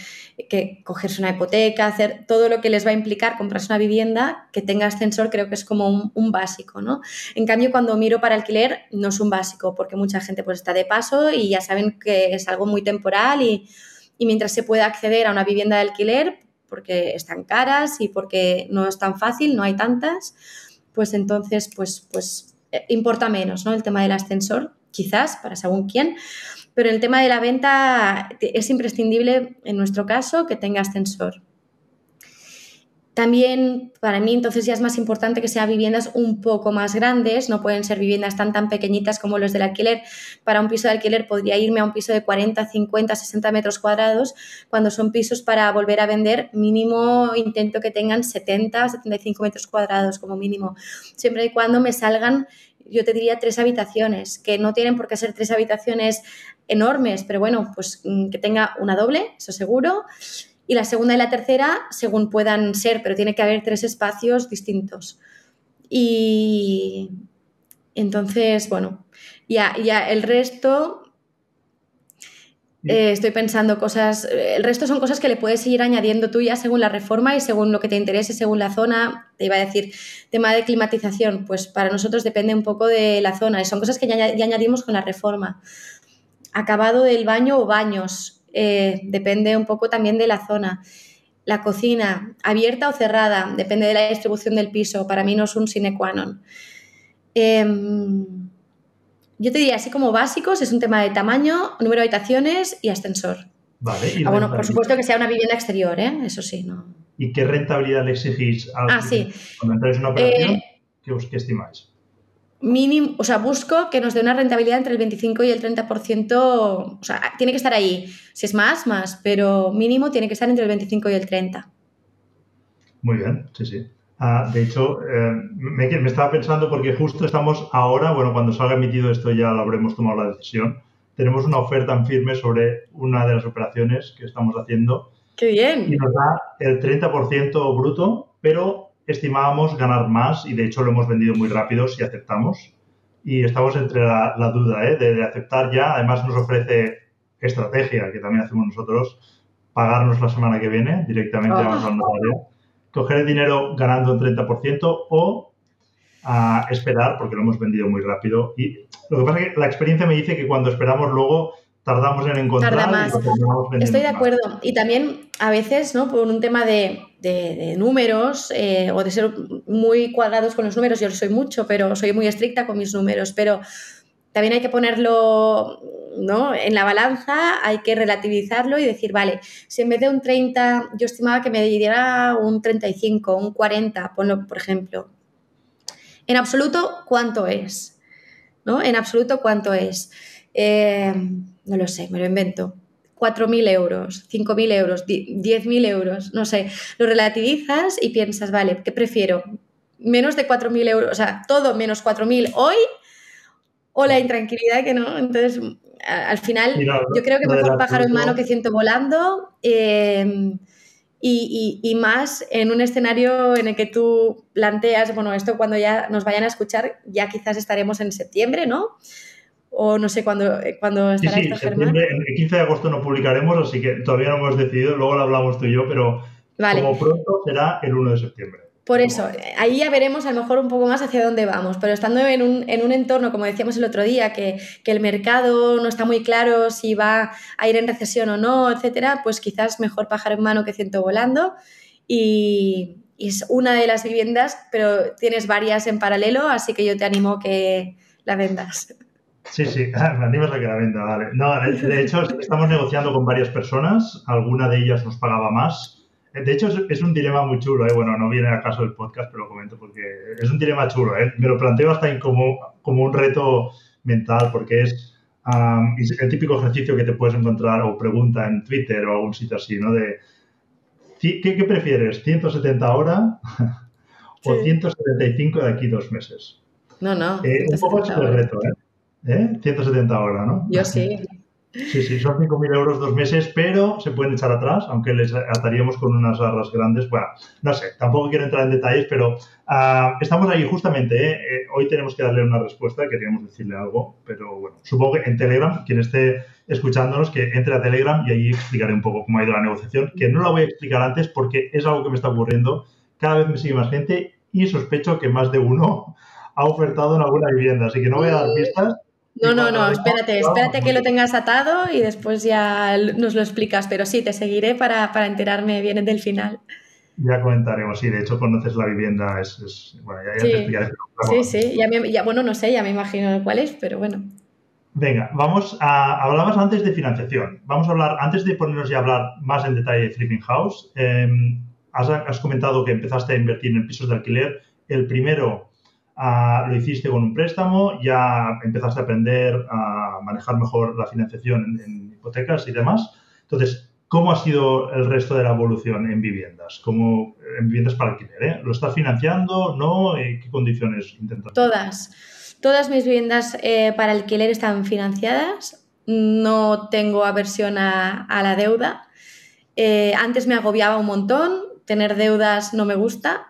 que cogerse una hipoteca, hacer todo lo que les va a implicar comprarse una vivienda que tenga ascensor, creo que es como un, básico, ¿no? En cambio, cuando miro para alquiler, no es un básico, porque mucha gente pues está de paso y ya saben que es algo muy temporal y, mientras se pueda acceder a una vivienda de alquiler, porque están caras y porque no es tan fácil, no hay tantas, pues entonces, pues, pues eh, importa menos, ¿no? El tema del ascensor, quizás, para según quién, pero el tema de la venta es imprescindible en nuestro caso que tenga ascensor. También para mí entonces ya es más importante que sean viviendas un poco más grandes, no pueden ser viviendas tan tan pequeñitas como los del alquiler. Para un piso de alquiler podría irme a un piso de 40, 50, 60 metros cuadrados, cuando son pisos para volver a vender mínimo intento que tengan 70, 75 metros cuadrados como mínimo, siempre y cuando me salgan yo te diría tres habitaciones, que no tienen por qué ser tres habitaciones enormes, pero bueno, pues mm, que tenga una doble, eso seguro. Y la segunda y la tercera, según puedan ser, pero tiene que haber tres espacios distintos. Y entonces, bueno, ya, ya el resto, eh, estoy pensando cosas, el resto son cosas que le puedes ir añadiendo tú ya según la reforma y según lo que te interese, según la zona. Te iba a decir, tema de climatización, pues para nosotros depende un poco de la zona y son cosas que ya, añadimos con la reforma. Acabado del baño o baños, eh, depende un poco también de la zona. La cocina, abierta o cerrada, depende de la distribución del piso. Para mí no es un sine qua non. Em, yo te diría, así como básicos, es un tema de tamaño, número de habitaciones y ascensor. Vale. ah, bueno, por supuesto que sea una vivienda exterior, ¿eh? Eso sí, ¿no? ¿Y qué rentabilidad le exigís al ah, sí. cuando entráis en una operación? Eh, ¿qué, estimáis? Mínimo, o sea, busco que nos dé una rentabilidad entre el 25 y el 30%, o sea, tiene que estar ahí. Si es más, más, pero mínimo tiene que estar entre el 25 y el 30. Muy bien, sí, sí. Ah, de hecho, eh, me, estaba pensando porque justo estamos ahora, bueno, cuando salga emitido esto ya lo habremos tomado la decisión. Tenemos una oferta en firme sobre una de las operaciones que estamos haciendo. ¡Qué bien! Y nos da el 30% bruto, pero estimábamos ganar más y de hecho lo hemos vendido muy rápido si aceptamos. Y estamos entre la, duda ¿eh? de, aceptar ya. Además nos ofrece estrategia, que también hacemos nosotros, pagarnos la semana que viene directamente a al coger el dinero ganando un 30% o a esperar porque lo hemos vendido muy rápido. Y lo que pasa es que la experiencia me dice que cuando esperamos luego tardamos en encontrar. Tarda más. Estoy de acuerdo. Y también a veces, ¿no? Por un tema de, números eh, o de ser muy cuadrados con los números, yo soy mucho, pero soy muy estricta con mis números, pero también hay que ponerlo ¿no? en la balanza, hay que relativizarlo y decir, vale, si en vez de un 30 yo estimaba que me diera un 35, un 40, ponlo por ejemplo. En absoluto, ¿cuánto es? ¿No? En absoluto, ¿cuánto es? Eh, no lo sé, me lo invento. 4.000 euros, 5.000 euros, 10.000 euros, no sé, lo relativizas y piensas, vale, ¿qué prefiero? Menos de 4.000 euros, o sea, todo menos 4.000 hoy o la intranquilidad que no. Entonces, al final, yo creo que mejor pájaro en mano que ciento volando. Eh, y, más en un escenario en el que tú planteas, bueno, esto cuando ya nos vayan a escuchar, ya quizás estaremos en septiembre, ¿no? O no sé cuándo, cuando estará sí, sí, El 15 de agosto no publicaremos, así que todavía no hemos decidido, luego lo hablamos tú y yo, pero como pronto será el 1 de septiembre. Por eso, ahí ya veremos a lo mejor un poco más hacia dónde vamos, pero estando en un, en un entorno, como decíamos el otro día, que, que, el mercado no está muy claro si va a ir en recesión o no, etcétera, pues quizás mejor pájaro en mano que ciento volando. Y, es una de las viviendas, pero tienes varias en paralelo, así que yo te animo que la vendas. Sí, sí, me animas a que la venda, vale. No, de hecho, estamos negociando con varias personas, alguna de ellas nos pagaba más de hecho, es, un dilema muy chulo, ¿eh? bueno, no viene a caso del podcast, pero lo comento porque es un dilema chulo. ¿eh? Me lo planteo hasta como, como un reto mental, porque es el típico ejercicio que te puedes encontrar o pregunta en Twitter o algún sitio así, ¿no? De, ¿qué, qué prefieres? ¿170 horas o 175 de aquí dos meses? No, no. Eh, un poco es el reto, ¿eh? 170 ¿Eh? horas, ¿no? Yo sí. Sí, sí, son 5.000 euros dos meses, pero se pueden echar atrás, aunque les ataríamos con unas arras grandes. Bueno, no sé, tampoco quiero entrar en detalles, pero uh, estamos ahí justamente. ¿eh? ¿eh? hoy tenemos que darle una respuesta, queríamos decirle algo, pero bueno, supongo que en Telegram, quien esté escuchándonos, que entre a Telegram y ahí explicaré un poco cómo ha ido la negociación, que no la voy a explicar antes porque es algo que me está ocurriendo. Cada vez me sigue más gente y sospecho que más de uno ha ofertado en alguna vivienda, así que no voy a dar pistas no, no, no, espérate, espérate que lo tengas atado y después ya nos lo explicas, pero sí, te seguiré para, enterarme bien del final. Ya comentaremos, sí, de hecho conoces la vivienda, es, bueno, ya, sí. te explicaré. Sí, sí, ya, bueno, no sé, ya me imagino cuál es, pero bueno. Venga, vamos a, hablabas antes de financiación, vamos a hablar, antes de ponernos ya a hablar más en detalle de Flipping House, em, has, has comentado que empezaste a invertir en pisos de alquiler, el primero lo hiciste con un préstamo, ya empezaste a aprender a manejar mejor la financiación en, hipotecas y demás. Entonces, ¿cómo ha sido el resto de la evolución en viviendas? como en viviendas para alquiler? Eh? ¿Lo estás financiando? ¿No? ¿Qué condiciones intentas? Todas. Todas mis viviendas eh, para alquiler están financiadas. No tengo aversión a, la deuda. Eh, antes me agobiaba un montón. Tener deudas no me gusta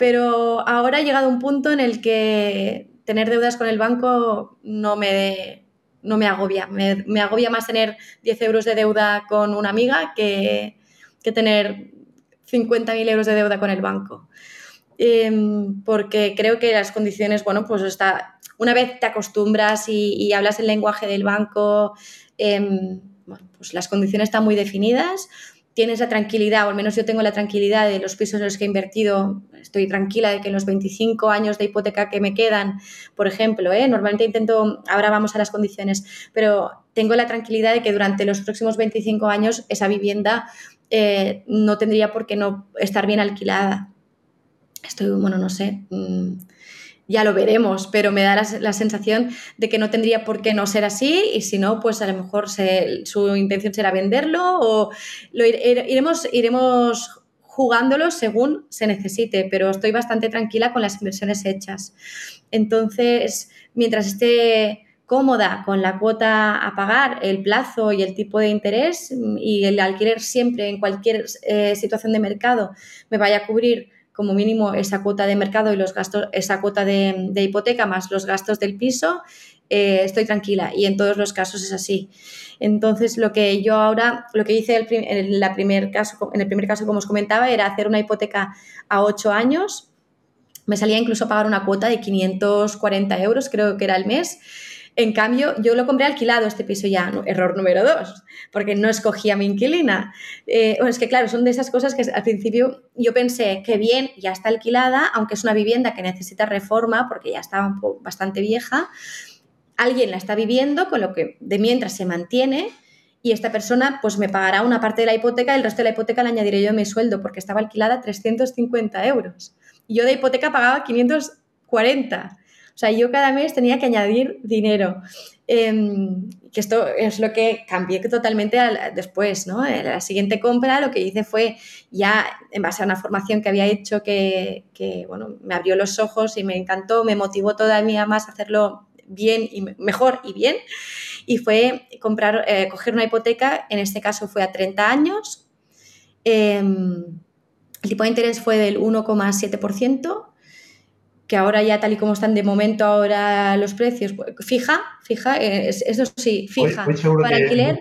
pero ahora ha llegado un punto en el que tener deudas con el banco no me, no me agobia. Me, agobia más tener 10 euros de deuda con una amiga que, que tener 50.000 euros de deuda con el banco. Em, porque creo que las condiciones, bueno, pues está, una vez te acostumbras y, hablas el lenguaje del banco, em, pues las condiciones están muy definidas tienes la tranquilidad, o al menos yo tengo la tranquilidad de los pisos en los que he invertido, estoy tranquila de que en los 25 años de hipoteca que me quedan, por ejemplo, ¿eh? normalmente intento, ahora vamos a las condiciones, pero tengo la tranquilidad de que durante los próximos 25 años esa vivienda eh, no tendría por qué no estar bien alquilada. Estoy, bueno, no sé. Mm, ya lo veremos, pero me da la, sensación de que no tendría por qué no ser así y si no, pues a lo mejor su intención será venderlo o iremos, iremos jugándolo según se necesite, pero estoy bastante tranquila con las inversiones hechas. Entonces, mientras esté cómoda con la cuota a pagar, el plazo y el tipo de interés y el alquiler siempre en cualquier eh, situación de mercado me vaya a cubrir como mínimo esa cuota de mercado y los gastos, esa cuota de, hipoteca más los gastos del piso, eh, estoy tranquila y en todos los casos es así. Entonces, lo que yo ahora, lo que hice en, la primer caso, en el primer caso, como os comentaba, era hacer una hipoteca a 8 años. Me salía incluso pagar una cuota de 540 euros, creo que era el mes en cambio, yo lo compré alquilado este piso ya, error número dos, porque no escogía mi inquilina. Eh, es que claro, son de esas cosas que al principio yo pensé que bien, ya está alquilada, aunque es una vivienda que necesita reforma porque ya está bastante vieja, alguien la está viviendo, con lo que de mientras se mantiene y esta persona pues me pagará una parte de la hipoteca y el resto de la hipoteca la añadiré yo a mi sueldo porque estaba alquilada 350 euros. Yo de hipoteca pagaba 540. O sea, yo cada mes tenía que añadir dinero. Em, que esto es lo que cambié totalmente después, ¿no? La siguiente compra lo que hice fue ya en base a una formación que había hecho que, bueno, me abrió los ojos y me encantó, me motivó todavía más a hacerlo bien y mejor y bien, y fue comprar, eh, coger una hipoteca, en este caso fue a 30 años, em, el tipo de interés fue del 1,7%, que ahora ya tal y como están de momento ahora los precios, pues, fija, fija, eso sí, fija. para alquiler,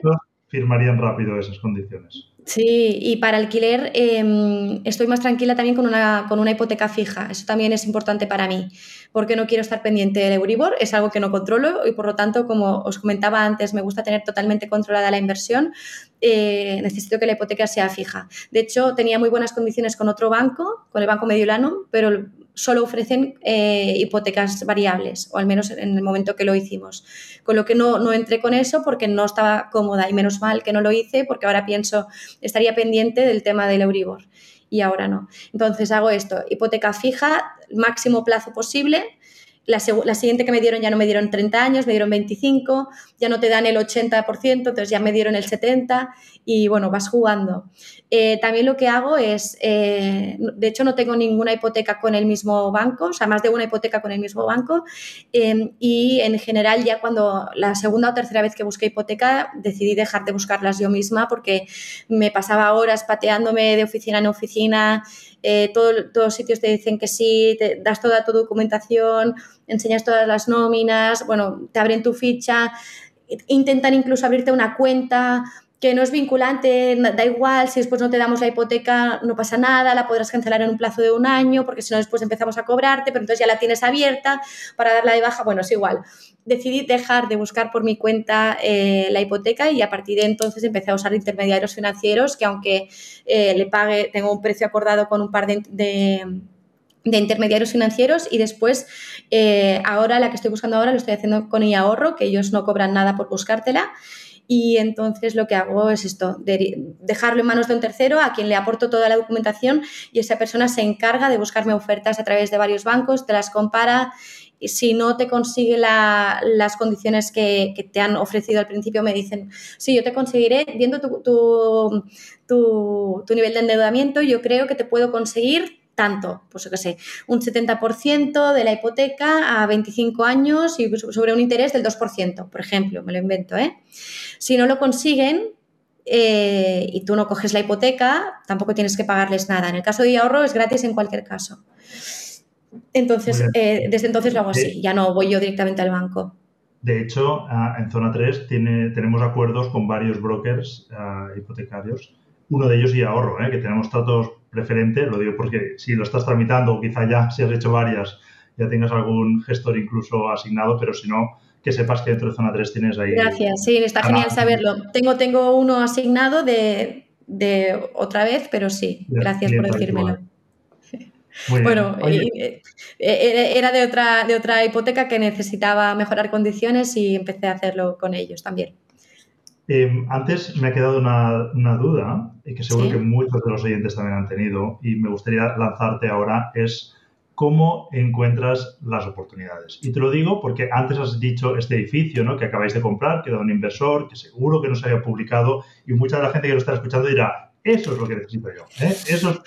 firmarían rápido esas condiciones. Sí, y para alquiler em, estoy más tranquila también con una, con una hipoteca fija. Eso también es importante para mí, porque no quiero estar pendiente del Euribor, es algo que no controlo y por lo tanto, como os comentaba antes, me gusta tener totalmente controlada la inversión. Eh, necesito que la hipoteca sea fija. De hecho, tenía muy buenas condiciones con otro banco, con el Banco Mediolano, pero solo ofrecen eh, hipotecas variables, o al menos en el momento que lo hicimos. Con lo que no, no entré con eso porque no estaba cómoda y menos mal que no lo hice porque ahora pienso, estaría pendiente del tema del Euribor y ahora no. Entonces hago esto, hipoteca fija, máximo plazo posible, la, siguiente que me dieron ya no me dieron 30 años, me dieron 25, ya no te dan el 80%, entonces ya me dieron el 70% y bueno, vas jugando. Eh, también lo que hago es, eh, de hecho no tengo ninguna hipoteca con el mismo banco, o sea, más de una hipoteca con el mismo banco em, y en general ya cuando la segunda o tercera vez que busqué hipoteca decidí dejar de buscarlas yo misma porque me pasaba horas pateándome de oficina en oficina, eh, todos los sitios te dicen que sí, te das toda tu documentación, enseñas todas las nóminas, bueno, te abren tu ficha, intentan incluso abrirte una cuenta que no es vinculante, da igual, si después no te damos la hipoteca no pasa nada, la podrás cancelar en un plazo de un año, porque si no después empezamos a cobrarte, pero entonces ya la tienes abierta para darla de baja, bueno, es igual. Decidí dejar de buscar por mi cuenta eh, la hipoteca y a partir de entonces empecé a usar intermediarios financieros que aunque eh, le pague, tengo un precio acordado con un par de, de intermediarios financieros y después eh, ahora la que estoy buscando ahora lo estoy haciendo con ahorro que ellos no cobran nada por buscártela y entonces lo que hago es esto, dejarlo en manos de un tercero a quien le aporto toda la documentación y esa persona se encarga de buscarme ofertas a través de varios bancos, te las compara y si no te consigue las condiciones que, te han ofrecido al principio, me dicen, sí, yo te conseguiré, viendo tu, tu, tu nivel de endeudamiento, yo creo que te puedo conseguir tanto, pues yo qué sé, un 70% de la hipoteca a 25 años y sobre un interés del 2%, por ejemplo, me lo invento, ¿eh? Si no lo consiguen eh, y tú no coges la hipoteca, tampoco tienes que pagarles nada. En el caso de ahorro es gratis en cualquier caso. Entonces, eh, desde entonces lo hago así, ya no voy yo directamente al banco. De hecho, en zona 3 tiene, tenemos acuerdos con varios brokers ah, hipotecarios uno de ellos y ahorro, ¿eh? que tenemos tratos preferentes, lo digo porque si lo estás tramitando o quizá ya si has hecho varias, ya tengas algún gestor incluso asignado, pero si no, que sepas que dentro de zona 3 tienes ahí. Gracias, sí, está genial saberlo. Tengo, tengo uno asignado de, otra vez, pero sí, gracias por decírmelo. bueno, eh, eh, era de otra, de otra hipoteca que necesitaba mejorar condiciones y empecé a hacerlo con ellos también. Em, antes me ha quedado una, duda, y que seguro que muchos de los oyentes también han tenido, y me gustaría lanzarte ahora, es cómo encuentras las oportunidades. Y te lo digo porque antes has dicho este edificio ¿no? que acabáis de comprar, que era un inversor, que seguro que no se había publicado, y mucha de la gente que lo está escuchando dirá, eso es lo que necesito yo. ¿eh? Eso,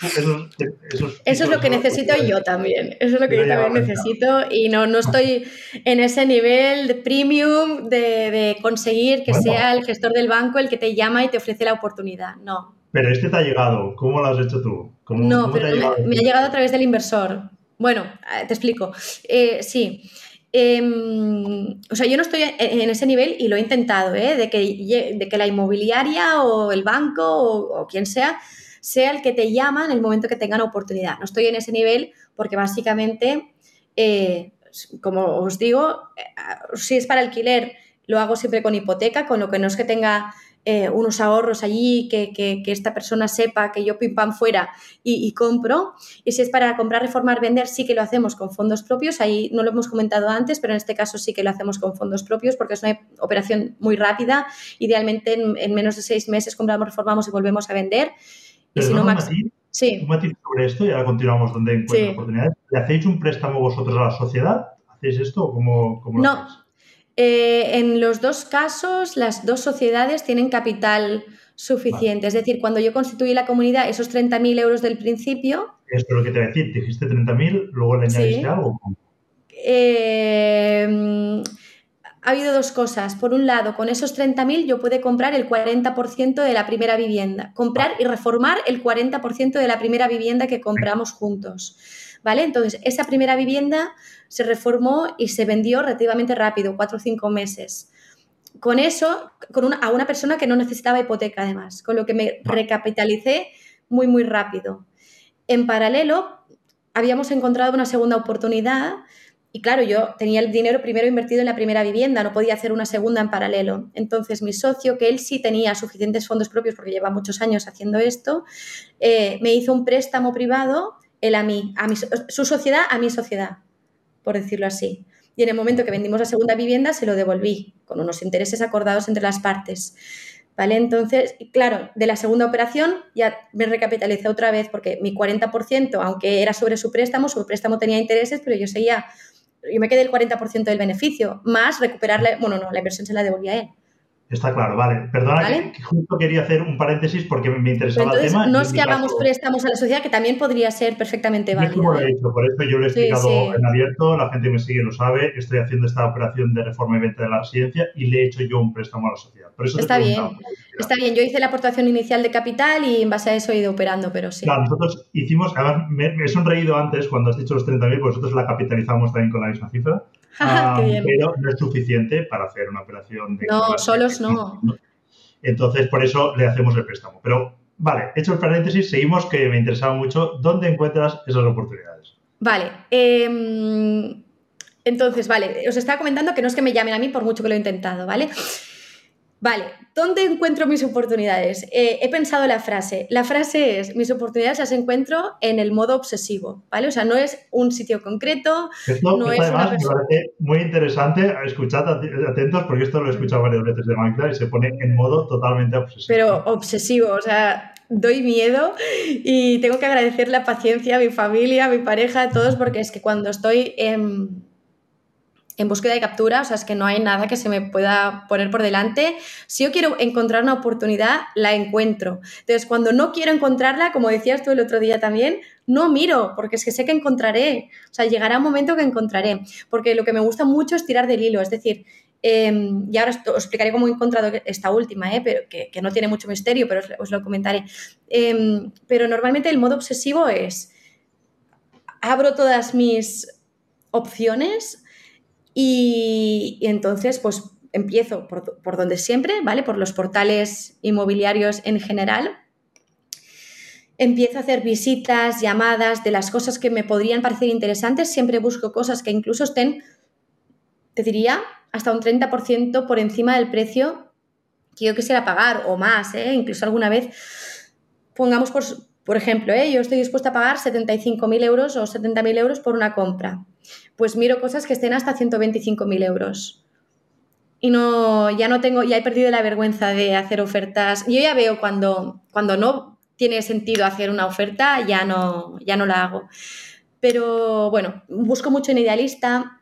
es lo que necesito yo también. Eso es lo que yo también necesito y no, no estoy en ese nivel de premium de, conseguir que sea el gestor del banco el que te llama y te ofrece la oportunidad. No. Pero este te ha llegado. ¿Cómo lo has hecho tú? no, pero me, ha llegado a través del inversor. Bueno, eh, te explico. Eh, sí. Em, o sea, yo no estoy en ese nivel y lo he intentado, ¿eh? de, que, de que la inmobiliaria o el banco o, quien sea sea el que te llama en el momento que tengan oportunidad. No estoy en ese nivel porque básicamente, eh, como os digo, eh, si es para alquiler, lo hago siempre con hipoteca, con lo que no es que tenga eh, unos ahorros allí, que, que, esta persona sepa que yo pim pam fuera y, compro. Y si es para comprar, reformar, vender, sí que lo hacemos con fondos propios. Ahí no lo hemos comentado antes, pero en este caso sí que lo hacemos con fondos propios porque es una operación muy rápida. Idealmente en, menos de seis meses compramos, reformamos y volvemos a vender. y si no, más... sí. un matiz sobre esto y ahora continuamos donde encuentran oportunidades. ¿Le hacéis un préstamo vosotros a la sociedad? ¿Hacéis esto o cómo, cómo no. Eh, en los dos casos, las dos sociedades tienen capital suficiente. Es decir, cuando yo constituí la comunidad, esos 30.000 euros del principio... Esto es lo que te voy a decir. Dijiste 30.000, luego le añadiste algo. Eh, ha habido dos cosas. Por un lado, con esos 30.000 yo pude comprar el 40% de la primera vivienda. Comprar y reformar el 40% de la primera vivienda que compramos juntos. ¿Vale? Entonces, esa primera vivienda se reformó y se vendió relativamente rápido, cuatro o cinco meses. Con eso, con a una persona que no necesitaba hipoteca además, con lo que me recapitalicé muy, muy rápido. En paralelo, habíamos encontrado una segunda oportunidad y claro, yo tenía el dinero primero invertido en la primera vivienda, no podía hacer una segunda en paralelo. Entonces mi socio, que él sí tenía suficientes fondos propios porque lleva muchos años haciendo esto, eh, me hizo un préstamo privado, él a mí, a su sociedad a mi sociedad, por decirlo así. Y en el momento que vendimos la segunda vivienda se lo devolví, con unos intereses acordados entre las partes. ¿Vale? Entonces, claro, de la segunda operación ya me recapitalicé otra vez porque mi 40%, aunque era sobre su préstamo, su préstamo tenía intereses, pero yo seguía yo me quedé el 40% del beneficio, más recuperarle, bueno, no, la inversión se la devolvía a él. Está claro, vale. Perdona que, justo quería hacer un paréntesis porque me interesaba el tema. No es que hagamos préstamos a la sociedad, que también podría ser perfectamente válido. Lo he por eso yo lo he explicado en abierto, la gente que me sigue lo sabe, estoy haciendo esta operación de reforma y venta de la residencia y le he hecho yo un préstamo a la sociedad. Por eso está bien, está bien. Yo hice la aportación inicial de capital y en base a eso he ido operando, pero sí. Claro, nosotros hicimos, además me, he sonreído antes cuando has dicho los 30.000, porque nosotros la capitalizamos también con la misma cifra. Ah, pero no es suficiente para hacer una operación de... No, solos no. Entonces, por eso le hacemos el préstamo. Pero, vale, hecho el paréntesis, seguimos que me interesaba mucho. ¿Dónde encuentras esas oportunidades? Vale. Em, entonces, vale, os estaba comentando que no es que me llamen a mí por mucho que lo he intentado, ¿vale? Vale, ¿dónde encuentro mis oportunidades? Eh, he pensado la frase. La frase es, mis oportunidades las encuentro en el modo obsesivo, ¿vale? O sea, no es un sitio concreto. Esto, no es además me parece muy interesante. Escuchad atentos porque esto lo he escuchado varias veces de Magda y se pone en modo totalmente obsesivo. Pero obsesivo, o sea, doy miedo y tengo que agradecer la paciencia a mi familia, a mi pareja, a todos, porque es que cuando estoy en en búsqueda de captura, o sea, es que no hay nada que se me pueda poner por delante. Si yo quiero encontrar una oportunidad, la encuentro. Entonces, cuando no quiero encontrarla, como decías tú el otro día también, no miro, porque es que sé que encontraré. O sea, llegará un momento que encontraré. Porque lo que me gusta mucho es tirar del hilo, es decir, em, y ahora os explicaré cómo he encontrado esta última, ¿eh? pero que, no tiene mucho misterio, pero os, lo comentaré. Em, pero normalmente el modo obsesivo es, abro todas mis opciones, y, entonces, pues empiezo por, donde siempre, ¿vale? Por los portales inmobiliarios en general. Empiezo a hacer visitas, llamadas de las cosas que me podrían parecer interesantes. Siempre busco cosas que incluso estén, te diría, hasta un 30% por encima del precio que yo quisiera pagar o más, ¿eh? incluso alguna vez, pongamos por, por ejemplo, ¿eh? yo estoy dispuesta a pagar 75.000 euros o 70.000 euros por una compra. Pues miro cosas que estén hasta 125.000 euros. Y no, ya no tengo, ya he perdido la vergüenza de hacer ofertas. Yo ya veo cuando, cuando no tiene sentido hacer una oferta, ya no, ya no la hago. Pero bueno, busco mucho en Idealista.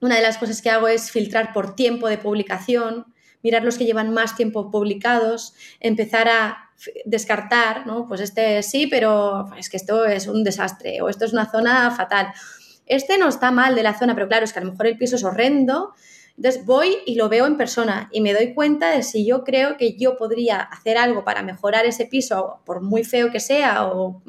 Una de las cosas que hago es filtrar por tiempo de publicación, mirar los que llevan más tiempo publicados, empezar a descartar, ¿no? Pues este sí, pero es que esto es un desastre o esto es una zona fatal. Este no está mal de la zona, pero claro, es que a lo mejor el piso es horrendo. Entonces voy y lo veo en persona y me doy cuenta de si yo creo que yo podría hacer algo para mejorar ese piso, por muy feo que sea o,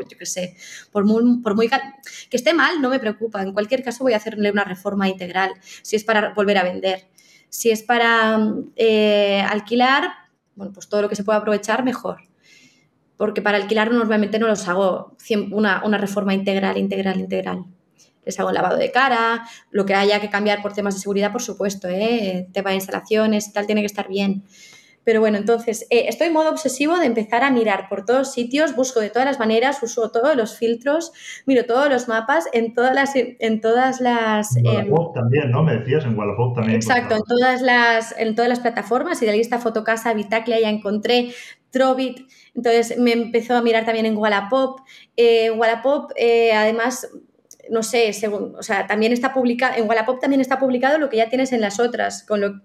yo qué sé, por muy, por que esté mal, no me preocupa. En cualquier caso voy a hacerle una reforma integral, si es para volver a vender. Si es para eh, alquilar, bueno, pues todo lo que se pueda aprovechar, mejor. Porque para alquilar normalmente no los hago una reforma integral, integral, integral. Les hago lavado de cara, lo que haya que cambiar por temas de seguridad, por supuesto, ¿eh? tema de instalaciones y tal, tiene que estar bien. Pero bueno, entonces eh, estoy en modo obsesivo de empezar a mirar por todos sitios, busco de todas las maneras, uso todos los filtros, miro todos los mapas en todas las... En todas las en em, también, ¿no? Me decías, en Wallapop también. Exacto, en todas las, en todas las plataformas, Idealista, Fotocasa, Vitaclia, ya encontré, Trovit, entonces me empezó a mirar también en Wallapop. Eh, Wallapop, eh, además, no sé, según, o sea, también está publicado, en Wallapop también está publicado lo que ya tienes en las otras, con lo,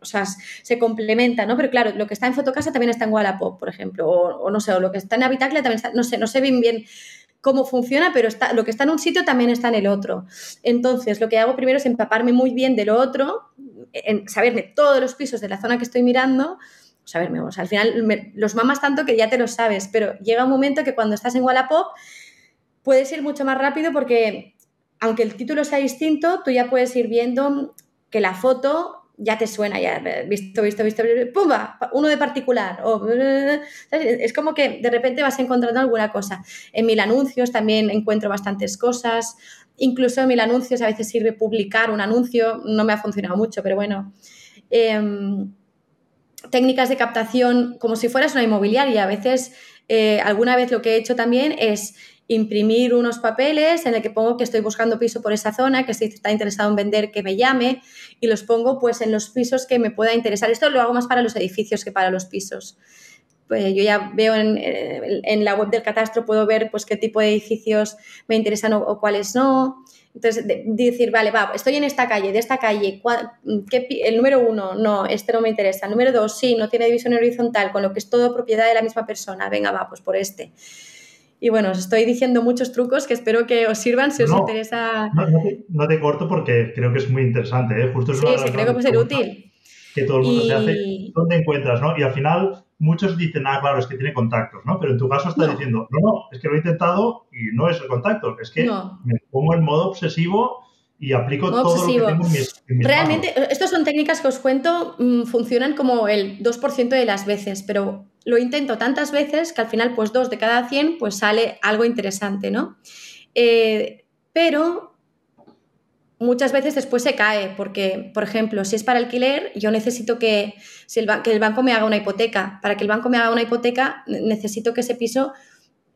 o sea, se complementa, ¿no? Pero claro, lo que está en Fotocasa también está en Wallapop, por ejemplo, o, no sé, o lo que está en Habitacle también está, no sé, no sé bien bien cómo funciona, pero está, lo que está en un sitio también está en el otro. Entonces, lo que hago primero es empaparme muy bien de lo otro, en saberme todos los pisos de la zona que estoy mirando, saberme, o sea, al final los mamas tanto que ya te lo sabes, pero llega un momento que cuando estás en Wallapop puedes ir mucho más rápido porque aunque el título sea distinto, tú ya puedes ir viendo que la foto ya te suena, ya visto, visto, visto, ¡pumba! Uno de particular. Es como que de repente vas encontrando alguna cosa. En mil anuncios también encuentro bastantes cosas. Incluso en mil anuncios a veces sirve publicar un anuncio. No me ha funcionado mucho, pero bueno. Em, técnicas de captación como si fueras una inmobiliaria. A veces, eh, alguna vez lo que he hecho también es imprimir unos papeles en el que pongo que estoy buscando piso por esa zona, que si está interesado en vender, que me llame y los pongo pues en los pisos que me pueda interesar. Esto lo hago más para los edificios que para los pisos. Pues yo ya veo en, en la web del catastro, puedo ver pues qué tipo de edificios me interesan o, cuáles no. Entonces, decir, vale, va, estoy en esta calle, de esta calle, el número uno, no, este no me interesa. El número dos, sí, no tiene división horizontal, con lo que es todo propiedad de la misma persona. Venga, va, pues por este. Y bueno, os estoy diciendo muchos trucos que espero que os sirvan si os interesa. No, te, corto porque creo que es muy interesante. ¿eh? Justo es sí, sí, creo que puede ser útil. Que todo el mundo se hace. ¿Dónde encuentras? ¿no? Y al final muchos dicen, ah, claro, es que tiene contactos, ¿no? Pero en tu caso estás diciendo, no, no, es que lo he intentado y no es el contacto, es que me pongo en modo obsesivo y aplico todo lo que tengo en Realmente, estas son técnicas que os cuento, mm, funcionan como el 2% de las veces, pero lo intento tantas veces que al final, pues dos de cada 100, pues sale algo interesante, ¿no? Eh, pero muchas veces después se cae, porque, por ejemplo, si es para alquiler, yo necesito que, si el, que el banco me haga una hipoteca. Para que el banco me haga una hipoteca, necesito que ese piso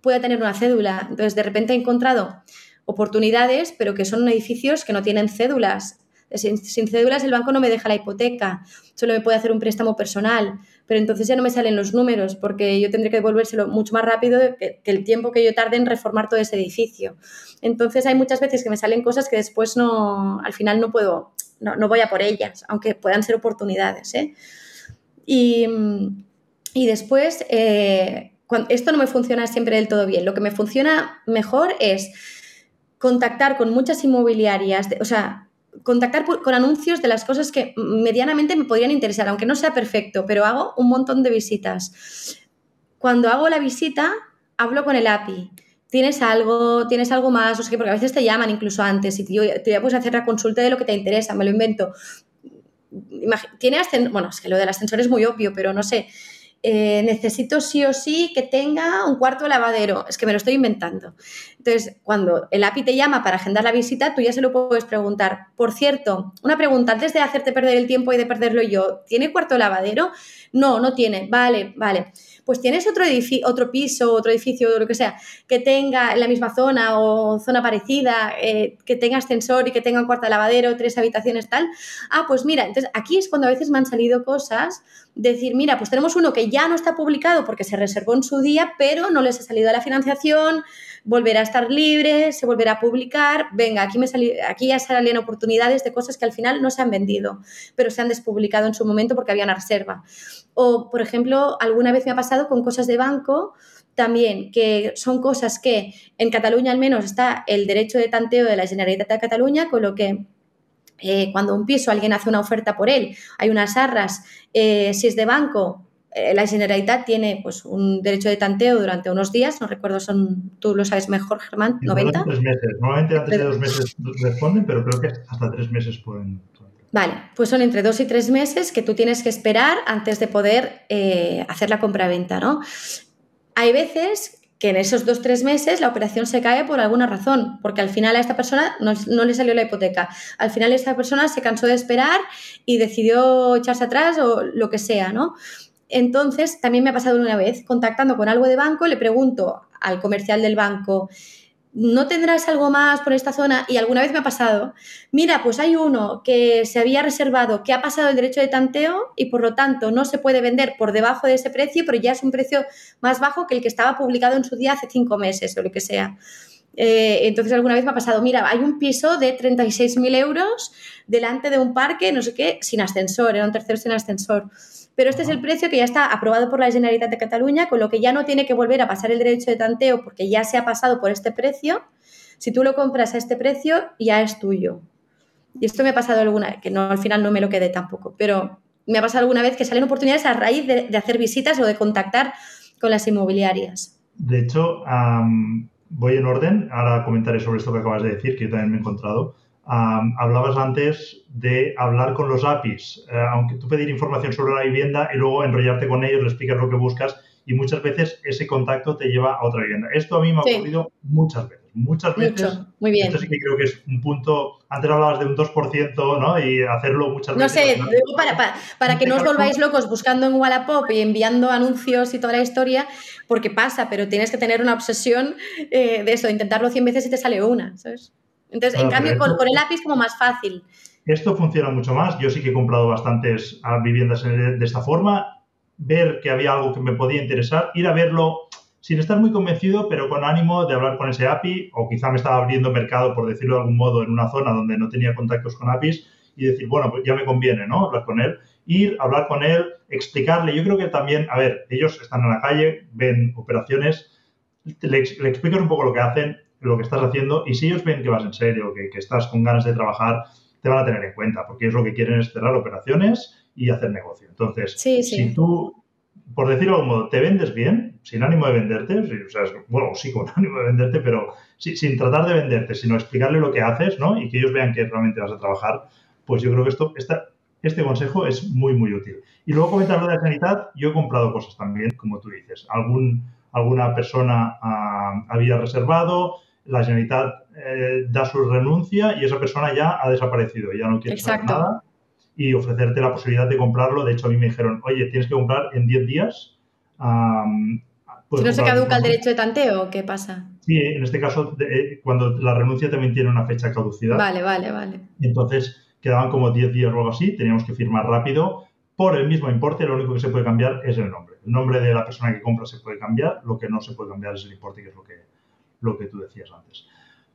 pueda tener una cédula. Entonces, de repente he encontrado oportunidades, pero que son edificios que no tienen cédulas. Sin, cédulas el banco no me deja la hipoteca, solo me puede hacer un préstamo personal, pero entonces ya no me salen los números porque yo tendré que devolvérselo mucho más rápido que, el tiempo que yo tarde en reformar todo ese edificio. Entonces hay muchas veces que me salen cosas que después no, al final no puedo, no, voy a por ellas, aunque puedan ser oportunidades. ¿eh? Y, después, eh, esto no me funciona siempre del todo bien. Lo que me funciona mejor es contactar con muchas inmobiliarias, o sea, contactar con anuncios de las cosas que medianamente me podrían interesar, aunque no sea perfecto, pero hago un montón de visitas. Cuando hago la visita, hablo con el API. ¿Tienes algo, tienes algo más? O sea, porque a veces te llaman incluso antes y te, te puedes hacer la consulta de lo que te interesa, me lo invento. Tiene ascensor, bueno, es que lo del ascensor es muy obvio, pero no sé, eh, necesito sí o sí que tenga un cuarto lavadero. Es que me lo estoy inventando. Entonces, cuando el API te llama para agendar la visita, tú ya se lo puedes preguntar. Por cierto, una pregunta, antes de hacerte perder el tiempo y de perderlo yo, ¿tiene cuarto lavadero? No, no tiene. Vale, vale. Pues tienes otro, otro piso, otro edificio, lo que sea, que tenga en la misma zona o zona parecida, eh, que tenga ascensor y que tenga un cuarto lavadero, tres habitaciones, tal. Ah, pues mira, entonces aquí es cuando a veces me han salido cosas, decir, mira, pues tenemos uno que ya no está publicado porque se reservó en su día, pero no les ha salido la financiación, volverá a estar libre, se volverá a publicar, venga, aquí, me aquí ya salen oportunidades de cosas que al final no se han vendido, pero se han despublicado en su momento porque había una reserva. O, por ejemplo, alguna vez me ha pasado con cosas de banco también, que son cosas que en Cataluña al menos está el derecho de tanteo de la Generalitat de Cataluña, con lo que eh, cuando un piso alguien hace una oferta por él, hay unas arras, eh, si es de banco, eh, la Generalitat tiene pues, un derecho de tanteo durante unos días, no recuerdo, son, tú lo sabes mejor, Germán, 90. Tres meses. Normalmente antes de dos meses responden, pero creo que hasta tres meses pueden. Vale, pues son entre dos y tres meses que tú tienes que esperar antes de poder hacer la compraventa, ¿no? Hay veces que en esos dos, tres meses la operación se cae por alguna razón, porque al final a esta persona no, le salió la hipoteca. Al final esta persona se cansó de esperar y decidió echarse atrás o lo que sea, ¿no? Entonces, también me ha pasado una vez, contactando con algo de banco, le pregunto al comercial del banco, ¿no tendrás algo más por esta zona? Y alguna vez me ha pasado, mira, pues hay uno que se había reservado, que ha pasado el derecho de tanteo y por lo tanto no se puede vender por debajo de ese precio, pero ya es un precio más bajo que el que estaba publicado en su día hace cinco meses o lo que sea. Eh, entonces alguna vez me ha pasado, mira, hay un piso de 36.000 euros delante de un parque, no sé qué, sin ascensor, era un tercero sin ascensor. Pero este es el precio que ya está aprobado por la Generalitat de Cataluña, con lo que ya no tiene que volver a pasar el derecho de tanteo porque ya se ha pasado por este precio. Si tú lo compras a este precio, ya es tuyo. Y esto me ha pasado alguna vez, que no, al final no me lo quedé tampoco, pero me ha pasado alguna vez que salen oportunidades a raíz de, hacer visitas o de contactar con las inmobiliarias. De hecho, voy en orden, ahora comentaré sobre esto que acabas de decir, que yo también me he encontrado. hablabas antes de hablar con los APIs, eh, aunque tú pedir información sobre la vivienda y luego enrollarte con ellos, le explicas lo que buscas y muchas veces ese contacto te lleva a otra vivienda. Esto a mí me ha ocurrido muchas veces muchas veces. Muy bien. Esto sí que creo que es un punto. Antes hablabas de un 2%, ¿no? Y hacerlo muchas veces. No sé, para, para, para que no os volváis locos buscando en Wallapop y enviando anuncios y toda la historia, porque pasa, pero tienes que tener una obsesión eh, de eso, de intentarlo 100 veces y te sale una, ¿sabes? Entonces, en cambio, con, el lápiz es como más fácil. Esto funciona mucho más. Yo sí que he comprado bastantes ah, viviendas de esta forma. Ver que había algo que me podía interesar, ir a verlo sin estar muy convencido, pero con ánimo de hablar con ese API, o quizá me estaba abriendo mercado, por decirlo de algún modo, en una zona donde no tenía contactos con APIs, y decir, bueno, pues ya me conviene, ¿no? Hablar con él, ir, hablar con él, explicarle. Yo creo que también, a ver, ellos están en la calle, ven operaciones, le, explicas un poco lo que hacen, lo que estás haciendo, y si ellos ven que vas en serio, que, que estás con ganas de trabajar, te van a tener en cuenta, porque ellos lo que quieren es cerrar operaciones y hacer negocio. Entonces, si tú por decirlo de algún modo, te vendes bien, sin ánimo de venderte, o sea, bueno, sí con ánimo de venderte, pero sin tratar de venderte, sino explicarle lo que haces, ¿no? Y que ellos vean que realmente vas a trabajar, pues yo creo que esto, este consejo es muy, muy útil. Y luego comentar lo de la sanidad, yo he comprado cosas también, como tú dices. Algún, alguna persona ah, había reservado, la Generalitat eh, da su renuncia y esa persona ya ha desaparecido, ya no quiere saber nada y ofrecerte la posibilidad de comprarlo. De hecho, a mí me dijeron, oye, tienes que comprar en 10 días. si no se caduca el derecho de tanteo, ¿qué pasa? Sí, en este caso, eh, cuando la renuncia también tiene una fecha de caducidad. Vale, vale, vale. Entonces, quedaban como 10 días o algo así, teníamos que firmar rápido. Por el mismo importe, lo único que se puede cambiar es el nombre. El nombre de la persona que compra se puede cambiar, lo que no se puede cambiar es el importe, que es lo que, lo que tú decías antes.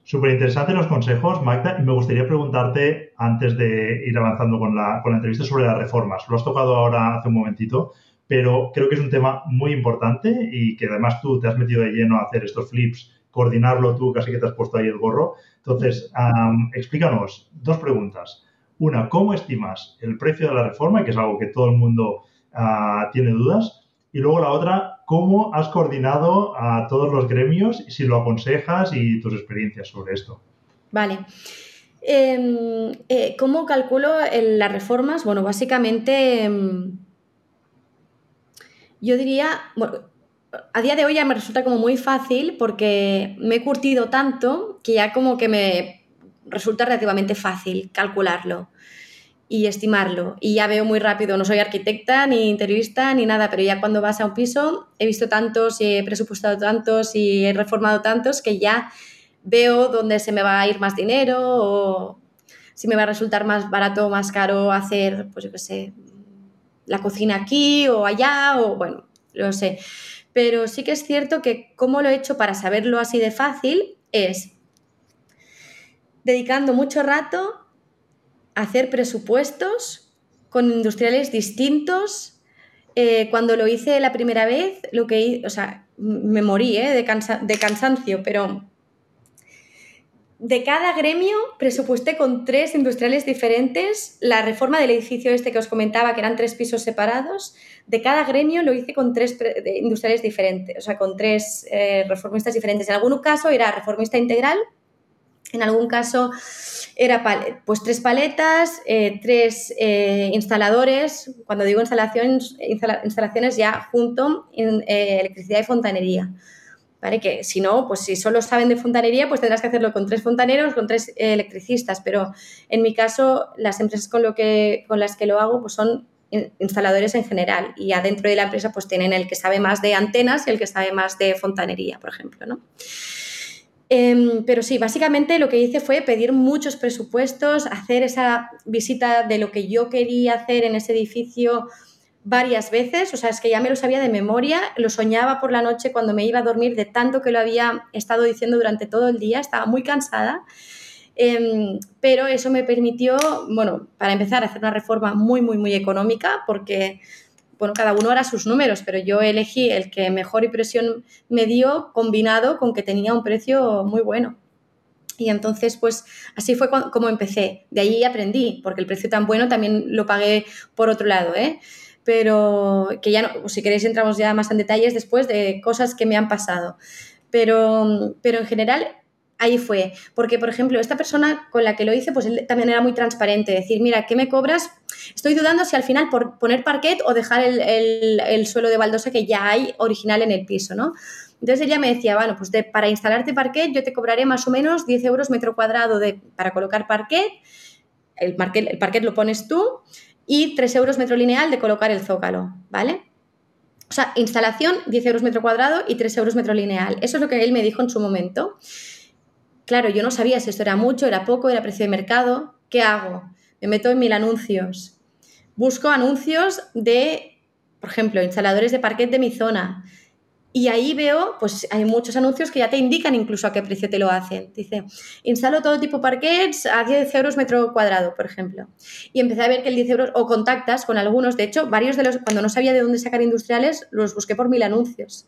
Súper interesantes los consejos, Magda, y me gustaría preguntarte, antes de ir avanzando con la, entrevista, sobre las reformas. Lo has tocado ahora hace un momentito, pero creo que es un tema muy importante y que además tú te has metido de lleno a hacer estos flips, coordinarlo tú, casi que te has puesto ahí el gorro. Entonces, explícanos dos preguntas. Una, ¿cómo estimas el precio de la reforma, que es algo que todo el mundo ah, tiene dudas? Y luego la otra, ¿cómo has coordinado a todos los gremios si lo aconsejas y tus experiencias sobre esto? Vale. Em, eh, ¿Cómo calculo las reformas? Bueno, básicamente em, yo diría, a día de hoy ya me resulta como muy fácil porque me he curtido tanto que ya como que me resulta relativamente fácil calcularlo y estimarlo. Y ya veo muy rápido, no soy arquitecta ni interiorista ni nada, pero ya cuando vas a un piso he visto tantos y he presupuestado tantos y he reformado tantos que ya veo dónde se me va a ir más dinero o si me va a resultar más barato o más caro hacer, pues yo qué sé, la cocina aquí o allá o bueno, lo sé. Pero sí que es cierto que cómo lo he hecho para saberlo así de fácil es dedicando mucho rato hacer presupuestos con industriales distintos. Eh, cuando lo hice la primera vez, lo que o sea, me morí ¿eh? de, de cansancio, pero de cada gremio presupuesté con tres industriales diferentes la reforma del edificio este que os comentaba, que eran tres pisos separados. De cada gremio lo hice con tres industriales diferentes, o sea, con tres eh, reformistas diferentes. En algún caso era reformista integral, en algún caso era pues tres paletas, eh, tres eh, instaladores, cuando digo instalaciones, instalaciones ya junto en eh, electricidad y fontanería. ¿Vale? Que si no, pues si solo saben de fontanería, pues tendrás que hacerlo con tres fontaneros, con tres electricistas. Pero en mi caso, las empresas con, lo que, con las que lo hago pues son instaladores en general y adentro de la empresa pues tienen el que sabe más de antenas y el que sabe más de fontanería, por ejemplo, ¿no? Em, pero sí, básicamente lo que hice fue pedir muchos presupuestos, hacer esa visita de lo que yo quería hacer en ese edificio varias veces, o sea, es que ya me lo sabía de memoria, lo soñaba por la noche cuando me iba a dormir de tanto que lo había estado diciendo durante todo el día, estaba muy cansada. Em, pero eso me permitió, bueno, para empezar, hacer una reforma muy, muy, muy económica, porque, bueno, cada uno hará sus números, pero yo elegí el que mejor impresión me dio combinado con que tenía un precio muy bueno. Y entonces, pues así fue como empecé. De ahí aprendí, porque el precio tan bueno también lo pagué por otro lado, ¿eh? Pero que ya no, si queréis entramos ya más en detalles después de cosas que me han pasado. Pero, pero en general ahí fue. Porque, por ejemplo, esta persona con la que lo hice, pues él también era muy transparente. Decir, mira, ¿qué me cobras? Estoy dudando si al final por poner parquet o dejar el, el suelo de baldosa que ya hay original en el piso, ¿no? Entonces ella me decía, bueno, pues para instalarte parquet yo te cobraré más o menos 10 euros metro cuadrado de, para colocar parquet, el parquet, el parquet lo pones tú, y 3 euros metro lineal de colocar el zócalo, ¿vale? O sea, instalación 10 euros metro cuadrado y 3 euros metro lineal. Eso es lo que él me dijo en su momento. Claro, yo no sabía si esto era mucho, era poco, era precio de mercado. ¿Qué hago? Me meto en mil anuncios. Busco anuncios de, por ejemplo, instaladores de parquet de mi zona y ahí veo, pues hay muchos anuncios que ya te indican incluso a qué precio te lo hacen. Dice, instalo todo tipo de parquets a 10 euros metro cuadrado, por ejemplo. Y empecé a ver que el 10 euros, o contactas con algunos, de hecho, varios de los, cuando no sabía de dónde sacar industriales, los busqué por mil anuncios.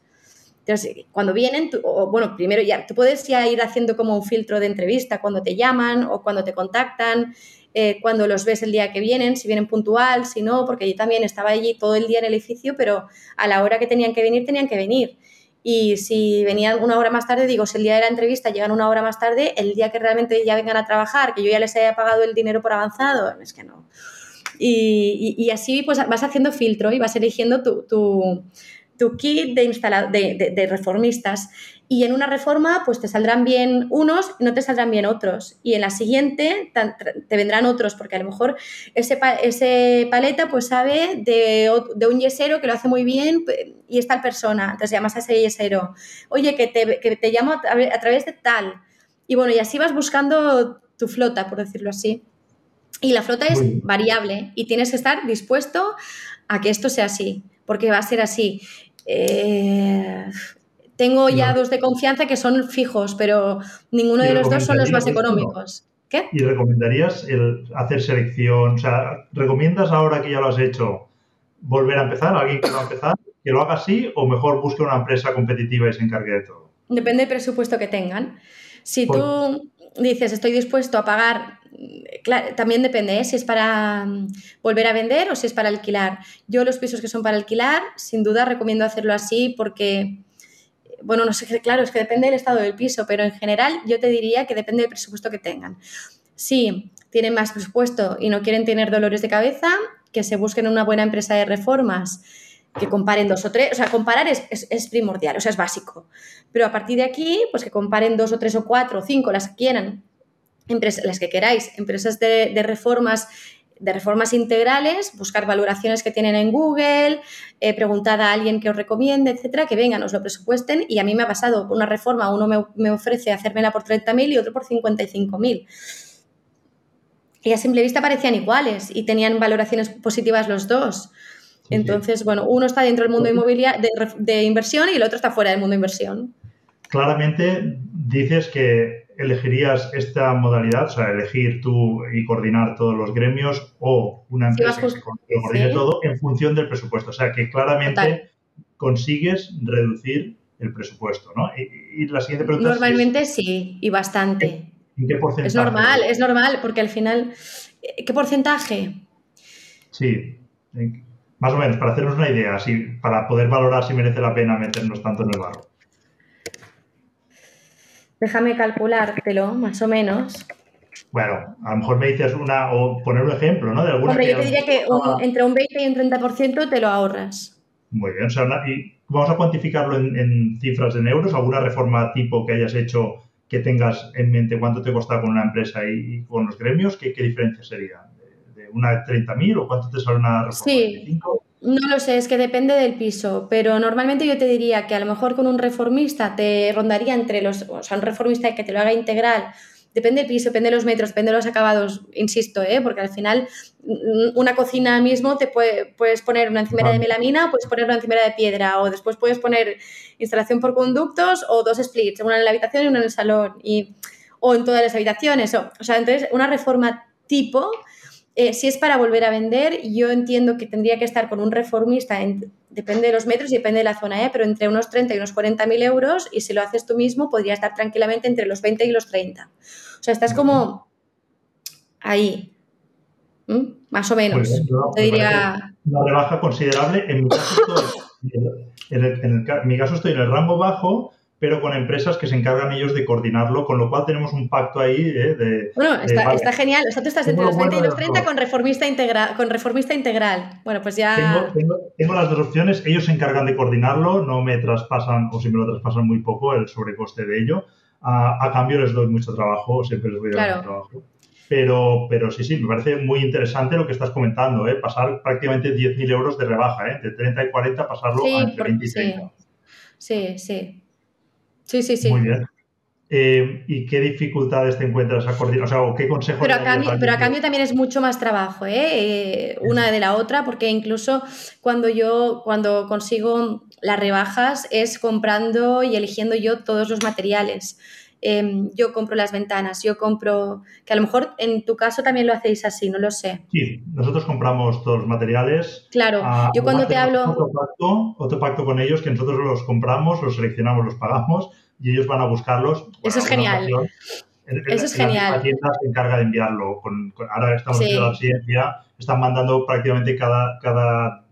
Entonces, cuando vienen, o, bueno, primero ya, tú puedes ya ir haciendo como un filtro de entrevista cuando te llaman o cuando te contactan. Eh, cuando los ves el día que vienen, si vienen puntual, si no, porque yo también estaba allí todo el día en el edificio, pero a la hora que tenían que venir, tenían que venir. Y si venían una hora más tarde, digo, si el día de la entrevista llegan una hora más tarde, el día que realmente ya vengan a trabajar, que yo ya les haya pagado el dinero por avanzado, es que no. Y, así pues vas haciendo filtro y vas eligiendo tu, tu, kit de, de reformistas y en una reforma pues te saldrán bien unos no te saldrán bien otros. Y en la siguiente te vendrán otros, porque a lo mejor ese, ese paleta pues sabe de, un yesero que lo hace muy bien y es tal persona. Entonces llamas a ese yesero, oye, que te, que te llamo a, través de tal. Y bueno, y así vas buscando tu flota, por decirlo así. Y la flota es variable y tienes que estar dispuesto a que esto sea así, porque va a ser así. Eh, tengo ya dos de confianza que son fijos, pero ninguno de los dos son los más económicos. ¿Qué? ¿Y recomendarías el hacer selección? O sea, ¿recomiendas ahora que ya lo has hecho volver a empezar? ¿Alguien que va a empezar? ¿Que lo haga así o mejor busque una empresa competitiva y se encargue de todo? Depende del presupuesto que tengan. Si tú dices, estoy dispuesto a pagar, también depende ¿eh? si es para mm, volver a vender o si es para alquilar. Yo los pisos que son para alquilar, sin duda recomiendo hacerlo así porque bueno, no sé, claro, es que depende del estado del piso, pero en general yo te diría que depende del presupuesto que tengan. Si tienen más presupuesto y no quieren tener dolores de cabeza, que se busquen una buena empresa de reformas, que comparen dos o tres, o sea, comparar es, primordial, o sea, es básico. Pero a partir de aquí, pues que comparen dos o tres o cuatro o cinco, las que quieran, las que queráis, empresas de, de reformas de reformas integrales, buscar valoraciones que tienen en Google, eh, preguntar a alguien que os recomiende, etcétera, que vengan, os lo presupuesten. Y a mí me ha pasado una reforma, uno me, me ofrece hacérmela por 30.000 y otro por 55.000. Y a simple vista parecían iguales y tenían valoraciones positivas los dos. Entonces, bueno, uno está dentro del mundo inmobiliario de, de inversión y el otro está fuera del mundo de inversión. Claramente dices que elegirías esta modalidad, o sea, elegir tú y coordinar todos los gremios o una empresa que lo coordine todo en función del presupuesto? O sea, que claramente consigues reducir el presupuesto, ¿no? Y, la siguiente pregunta Normalmente sí, y bastante. ¿En qué porcentaje? Es normal, es normal, porque al final, ¿qué porcentaje? Sí, más o menos, para hacernos una idea, así, para poder valorar si merece la pena meternos tanto en el barro. Déjame calculártelo, más o menos. Bueno, a lo mejor me dices una, o poner un ejemplo, ¿no? De alguna Hombre, yo te diría que entre un 20 y un 30% te lo ahorras. Muy bien, o sea, y vamos a cuantificarlo en, cifras en euros, alguna reforma tipo que hayas hecho que tengas en mente cuánto te cuesta con una empresa y, con los gremios, ¿qué, diferencia sería? ¿De, una de 30.000 o cuánto te sale una reforma sí. de 25? No lo sé, es que depende del piso, pero normalmente yo te diría que a lo mejor con un reformista te rondaría entre los, o sea, un reformista que te lo haga integral depende del piso, depende de los metros, depende de los acabados, insisto, ¿eh? porque al final mm, una cocina mismo te puedes poner una encimera de melamina, puedes poner una encimera de piedra o después puedes poner instalación por conductos o dos splits, una en la habitación y una en el salón y, o en todas las habitaciones. O, o sea, entonces una reforma tipo eh, si es para volver a vender, yo entiendo que tendría que estar con un reformista, depende de los metros y depende de la zona, ¿eh? pero entre unos 30 y unos 40 mil euros y si lo haces tú mismo podría estar tranquilamente entre los 20 y los 30. O sea, estás como ahí, más o menos. te diría... Una rebaja considerable. En mi caso en mi caso estoy en el rango bajo, pero con empresas que se encargan ellos de coordinarlo, con lo cual tenemos un pacto ahí ¿eh? de... Bueno, está, genial. O sea, tú estás entre los 20 y los 30 con reformista, integral con reformista integral. Bueno, pues ya... Tengo, las dos opciones. Ellos se encargan de coordinarlo, no me traspasan, o si me lo traspasan muy poco, el sobrecoste de ello. A, cambio les doy mucho trabajo, siempre les voy a dar mucho trabajo. Pero, pero sí, sí, me parece muy interesante lo que estás comentando, ¿eh? pasar prácticamente 10.000 euros de rebaja, ¿eh? de 30 y 40 pasarlo a entre 20 y 30. sí, sí. Sí, sí, sí. Muy bien. Eh, ¿Y qué dificultades te encuentras a coordinar? O sea, ¿qué consejos pero a, cambio, pero a cambio también es mucho más trabajo, ¿eh? ¿eh? una de la otra, porque incluso cuando yo, cuando consigo las rebajas, es comprando y eligiendo yo todos los materiales. Em, yo compro las ventanas, yo compro, que a lo mejor en tu caso también lo hacéis así, no lo sé. Sí, nosotros compramos todos los materiales. Claro, ah, yo cuando te hablo... Otro pacto, otro pacto con ellos, que nosotros los compramos, los seleccionamos, los pagamos y ellos van a buscarlos. Eso es genial. Eso es genial. La tienda se encarga de enviarlo. Con, ahora estamos en la ciencia, están mandando prácticamente cada, cada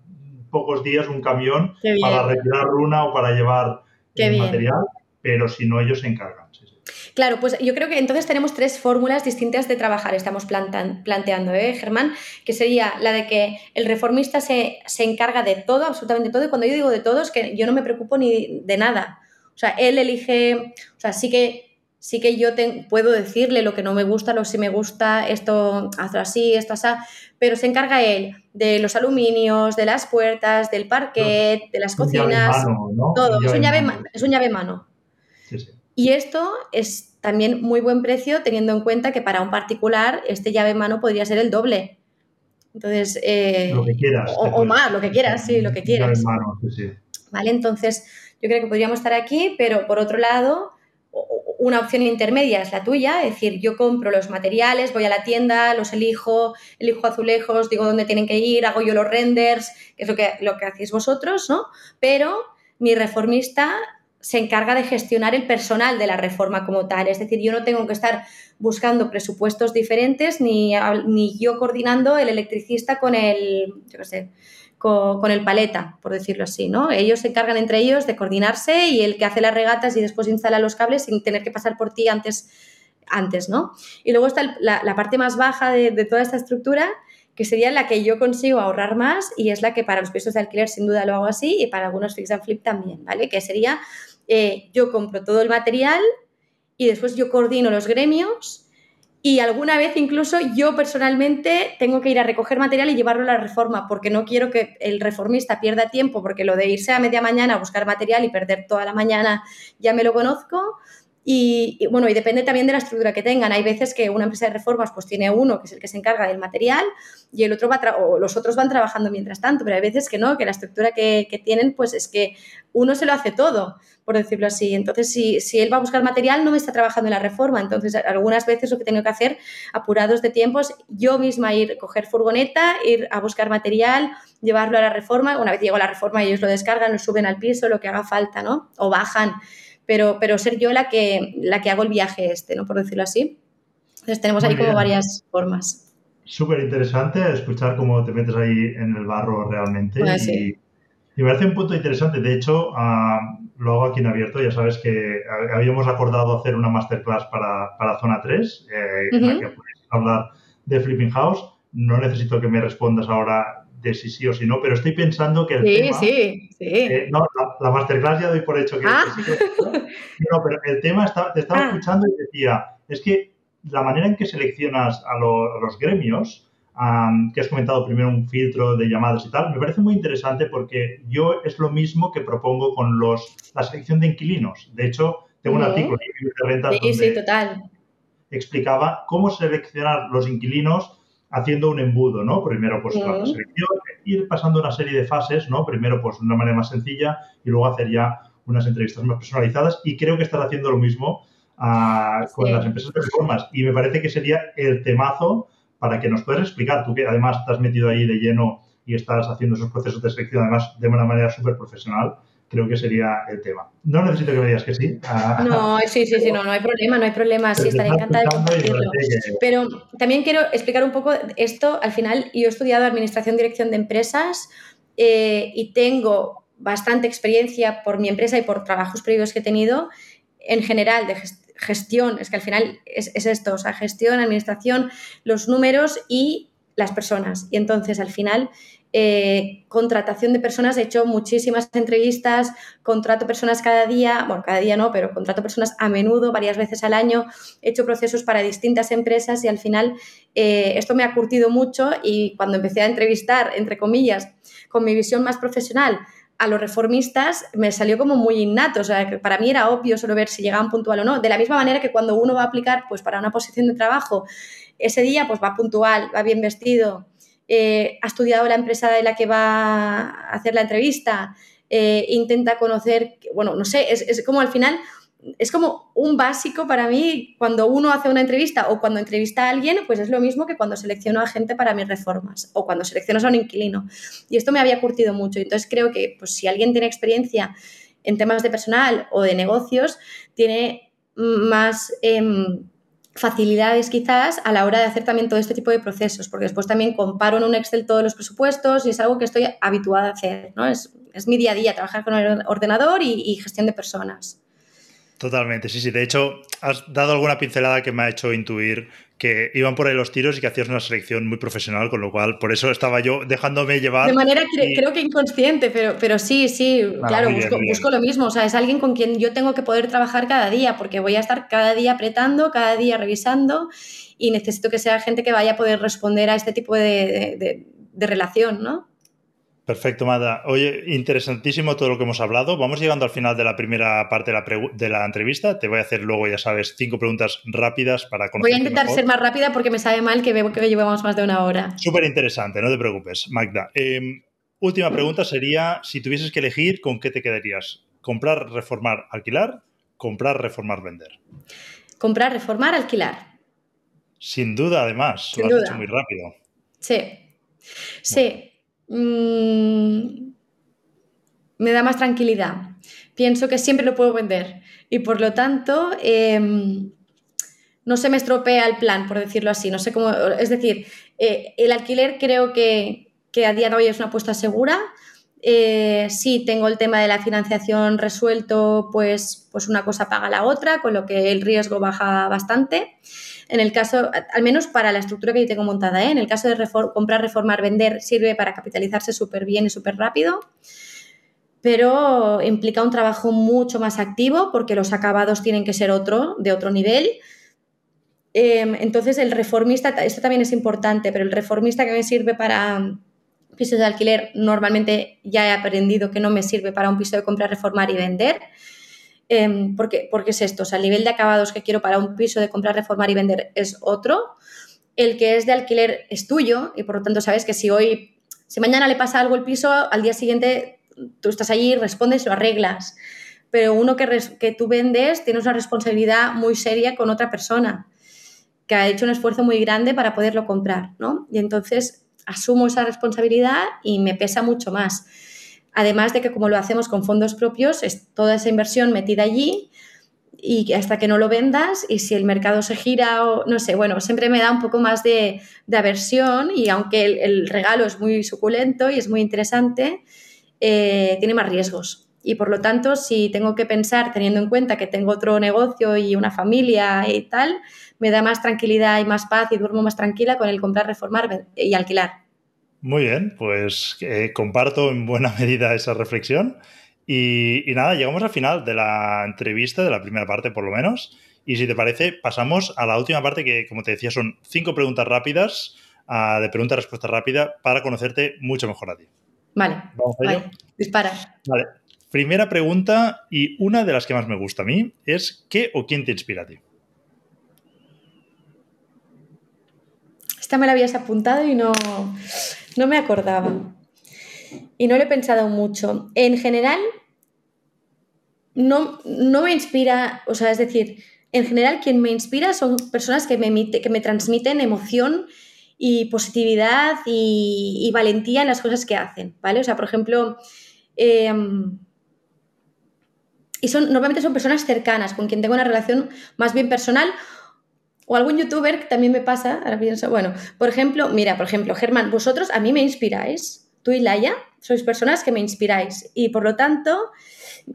pocos días un camión para retirar runa o para llevar el material, pero si no, ellos se encargan. Claro, pues yo creo que entonces tenemos tres fórmulas distintas de trabajar, estamos planteando, ¿eh, Germán? Que sería la de que el reformista se, encarga de todo, absolutamente todo, y cuando yo digo de todo es que yo no me preocupo ni de nada. O sea, él elige, o sea, sí que, sí que yo puedo decirle lo que no me gusta, lo que sí me gusta, esto hazlo así, esto así, pero se encarga él de los aluminios, de las puertas, del parquet, de las cocinas, todo. Es un, llave, es un llave mano. Y esto es también muy buen precio teniendo en cuenta que para un particular este llave en mano podría ser el doble. Entonces, eh, lo que quieras. O, más, lo que quieras, sí, lo que quieras. Mano, sí, sí. Vale, entonces yo creo que podríamos estar aquí, pero por otro lado, una opción intermedia es la tuya, es decir, yo compro los materiales, voy a la tienda, los elijo, elijo azulejos, digo dónde tienen que ir, hago yo los renders, que es lo que, lo que hacéis vosotros, ¿no? Pero mi reformista se encarga de gestionar el personal de la reforma como tal. Es decir, yo no tengo que estar buscando presupuestos diferentes ni, ni yo coordinando el electricista con el, yo sé, con, el paleta, por decirlo así, ¿no? Ellos se encargan entre ellos de coordinarse y el que hace las regatas y después instala los cables sin tener que pasar por ti antes, antes ¿no? Y luego está la, parte más baja de, de toda esta estructura, que sería la que yo consigo ahorrar más y es la que para los pisos de alquiler sin duda lo hago así y para algunos fix and flip también, ¿vale? Que sería eh, yo compro todo el material y después yo coordino los gremios y alguna vez incluso yo personalmente tengo que ir a recoger material y llevarlo a la reforma porque no quiero que el reformista pierda tiempo porque lo de irse a media mañana a buscar material y perder toda la mañana ya me lo conozco y, bueno, y depende también de la estructura que tengan. Hay veces que una empresa de reformas pues tiene uno que es el que se encarga del material y el otro va o los otros van trabajando mientras tanto, pero hay veces que no, que la estructura que, que tienen pues es que uno se lo hace todo, por decirlo así. Entonces, si, si, él va a buscar material, no me está trabajando en la reforma. Entonces, algunas veces lo que tengo que hacer, apurados de tiempos, yo misma ir, coger furgoneta, ir a buscar material, llevarlo a la reforma. Una vez llego a la reforma, ellos lo descargan, lo suben al piso, lo que haga falta, ¿no? O bajan pero, pero ser yo la que, la que hago el viaje este, ¿no? Por decirlo así. Entonces tenemos ahí como varias formas. Súper interesante escuchar cómo te metes ahí en el barro realmente. y, me parece un punto interesante. De hecho, uh, lo hago aquí en abierto. Ya sabes que habíamos acordado hacer una masterclass para, para Zona 3, eh, en la que puedes hablar de Flipping House. No necesito que me respondas ahora de si sí o si no, pero estoy pensando que el sí, tema... Sí, sí, eh, no, la, masterclass ya doy por hecho que, ah. sí. no, pero el tema, está, te estaba ah. escuchando y decía, es que la manera en que seleccionas a, los gremios, que has comentado primero un filtro de llamadas y tal, me parece muy interesante porque yo es lo mismo que propongo con los, la selección de inquilinos. De hecho, tengo un artículo de rentas sí, sí, total explicaba cómo seleccionar los inquilinos haciendo un embudo, ¿no? Primero, pues la selección, ir pasando una serie de fases, ¿no? Primero, pues de una manera más sencilla y luego hacer ya unas entrevistas más personalizadas y creo que estás haciendo lo mismo ah, con las empresas de reformas y me parece que sería el temazo para que nos puedas explicar, tú que además estás metido ahí de lleno y estás haciendo esos procesos de selección además de una manera súper profesional, creo que sería el tema. No necesito que me digas que sí. Ah, no, sí, sí, sí, no, no hay problema, no hay problema, sí, estaré encantada de compartirlo. Pero también quiero explicar un poco esto, al final yo he estudiado Administración Dirección de Empresas eh, y tengo bastante experiencia por mi empresa y por trabajos previos que he tenido en general de gestión, es que al final es, es esto, o sea, gestión, administración, los números y las personas. Y entonces al final eh, contratación de personas, he hecho muchísimas entrevistas, contrato personas cada día, bueno, cada día no, pero contrato personas a menudo, varias veces al año, he hecho procesos para distintas empresas y al final eh, esto me ha curtido mucho y cuando empecé a entrevistar, entre comillas, con mi visión más profesional, a los reformistas me salió como muy innato, o sea, que para mí era obvio solo ver si llegaban puntual o no, de la misma manera que cuando uno va a aplicar pues para una posición de trabajo, ese día pues va puntual, va bien vestido, eh, ha estudiado la empresa de la que va a hacer la entrevista, eh, intenta conocer, bueno, no sé, es, como al final, es como un básico para mí cuando uno hace una entrevista o cuando entrevista a alguien, pues es lo mismo que cuando selecciono a gente para mis reformas o cuando selecciono a un inquilino. Y esto me había curtido mucho. Entonces creo que pues, si alguien tiene experiencia en temas de personal o de negocios, tiene más... Em, facilidades quizás a la hora de hacer también todo este tipo de procesos, porque después también comparo en un Excel todos los presupuestos y es algo que estoy habituada a hacer, ¿no? Es, mi día a día, trabajar con el ordenador y gestión de personas. Totalmente, sí, sí. De hecho, has dado alguna pincelada que me ha hecho intuir que iban por ahí los tiros y que hacías una selección muy profesional, con lo cual por eso estaba yo dejándome llevar. De manera creo que inconsciente, pero, pero sí, sí, claro, busco, lo mismo. O sea, es alguien con quien yo tengo que poder trabajar cada día, porque voy a estar cada día apretando, cada día revisando y necesito que sea gente que vaya a poder responder a este tipo de, de relación, ¿no? Perfecto, Mada. Oye, interesantísimo todo lo que hemos hablado. Vamos llegando al final de la primera parte de la, entrevista. Te voy a hacer luego, ya sabes, cinco preguntas rápidas para conocer. Voy a intentar ser más rápida porque me sabe mal que veo que llevamos más de una hora. Súper interesante, no te preocupes, Magda. Em, última pregunta sería, si tuvieses que elegir, ¿con qué te quedarías? ¿Comprar, reformar, alquilar? ¿Comprar, reformar, vender? Comprar, reformar, alquilar. Sin duda, además. lo has dicho muy rápido. Sí. Sí. Mm, me da más tranquilidad. Pienso que siempre lo puedo vender y por lo tanto em, no se me estropea el plan, por decirlo así. No sé cómo, es decir, eh, el alquiler creo que, a día de hoy es una apuesta segura. Eh, si tengo el tema de la financiación resuelto, pues, pues una cosa paga la otra, con lo que el riesgo baja bastante. En el caso, al menos para la estructura que yo tengo montada, ¿eh? en el caso de comprar, reformar, vender, sirve para capitalizarse súper bien y súper rápido, pero implica un trabajo mucho más activo porque los acabados tienen que ser otro, de otro nivel. Em, entonces, el reformista, esto también es importante, pero el reformista que me sirve para pisos de alquiler, normalmente ya he aprendido que no me sirve para un piso de comprar, reformar y vender. Em, porque, porque es esto, o sea, el nivel de acabados que quiero para un piso de comprar, reformar y vender es otro. El que es de alquiler es tuyo y por lo tanto sabes que si hoy, si mañana le pasa algo el piso, al día siguiente tú estás allí, respondes, lo arreglas. Pero uno que, que tú vendes tienes una responsabilidad muy seria con otra persona que ha hecho un esfuerzo muy grande para poderlo comprar, ¿no? Y entonces asumo esa responsabilidad y me pesa mucho más. Además de que como lo hacemos con fondos propios, es toda esa inversión metida allí y hasta que no lo vendas y si el mercado se gira o no sé, bueno, siempre me da un poco más de, aversión y aunque el, regalo es muy suculento y es muy interesante, eh, tiene más riesgos. Y por lo tanto, si tengo que pensar, teniendo en cuenta que tengo otro negocio y una familia y tal, me da más tranquilidad y más paz y duermo más tranquila con el comprar, reformar y alquilar. Muy bien, pues eh, comparto en buena medida esa reflexión. Y, nada, llegamos al final de la entrevista, de la primera parte por lo menos. Y si te parece, pasamos a la última parte que, como te decía, son cinco preguntas rápidas, uh, de pregunta-respuesta rápida, para conocerte mucho mejor a ti. Vale, vale. dispara. Vale. Primera pregunta y una de las que más me gusta a mí es ¿qué o quién te inspira a ti? esta me la habías apuntado y no, no me acordaba. Y no lo he pensado mucho. En general, no, no me inspira, o sea, es decir, en general quien me inspira son personas que me, que me transmiten emoción y positividad y, valentía en las cosas que hacen, ¿vale? O sea, por ejemplo, em, y son, normalmente son personas cercanas, con quien tengo una relación más bien personal, o algún youtuber que también me pasa, ahora pienso, bueno, por ejemplo, mira, por ejemplo, Germán, vosotros a mí me inspiráis, tú y Laia, sois personas que me inspiráis, y por lo tanto,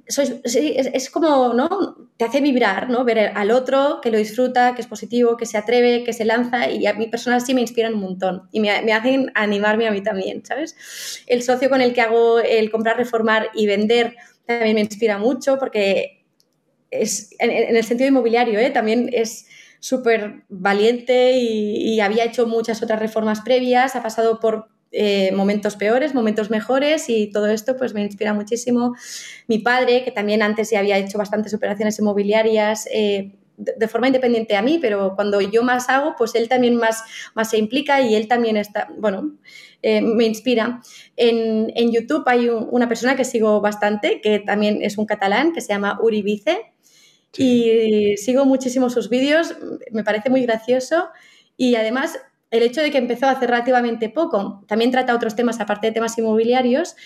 es, como, ¿no? Te hace vibrar, ¿no? Ver al otro que lo disfruta, que es positivo, que se atreve, que se lanza y a mí personas sí me inspiran un montón y me, hacen animarme a mí también, ¿sabes? El socio con el que hago el comprar, reformar y vender también me inspira mucho porque es, en, el sentido inmobiliario, ¿eh? También es súper valiente y, había hecho muchas otras reformas previas, ha pasado por eh, momentos peores, momentos mejores y todo esto pues me inspira muchísimo. Mi padre, que también antes ya había hecho bastantes operaciones inmobiliarias, eh, de, forma independiente a mí, pero cuando yo más hago, pues él también más, más se implica y él también está, bueno, eh, me inspira. En, en YouTube hay una persona que sigo bastante, que también es un catalán, que se llama Uri Vice, y sigo muchísimo sus vídeos, me parece muy gracioso y además el hecho de que empezó hace relativamente poco, también trata otros temas aparte de temas inmobiliarios,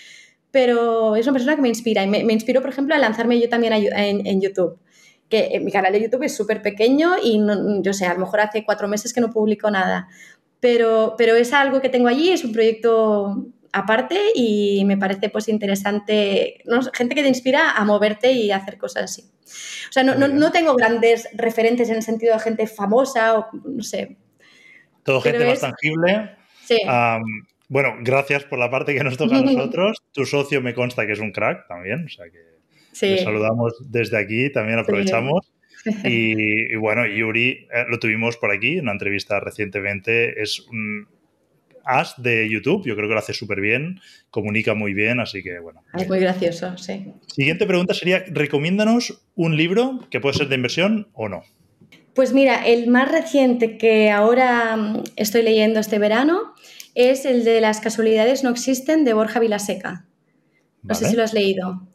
pero es una persona que me inspira y me, inspiró, por ejemplo, a lanzarme yo también en, YouTube. Que mi canal de YouTube es súper pequeño y yo sé, a lo mejor hace cuatro meses que no publico nada, pero, pero es algo que tengo allí, es un proyecto aparte y me parece pues interesante, gente que te inspira a moverte y a hacer cosas así. O sea, no, no, tengo grandes referentes en el sentido de gente famosa o no sé, todo gente más tangible. Sí. bueno, gracias por la parte que nos toca a nosotros. Tu socio me consta que es un crack también, o sea que sí. saludamos desde aquí, también aprovechamos. Y, bueno, Yuri eh, lo tuvimos por aquí en una entrevista recientemente. Es un as de YouTube, yo creo que lo hace súper bien, comunica muy bien, así que bueno. Es muy gracioso, sí. Siguiente pregunta sería, recomiéndanos un libro que puede ser de inversión o no. Pues mira, el más reciente que ahora mm, estoy leyendo este verano es el de Las casualidades no existen de Borja Vilaseca. No sé si lo has leído.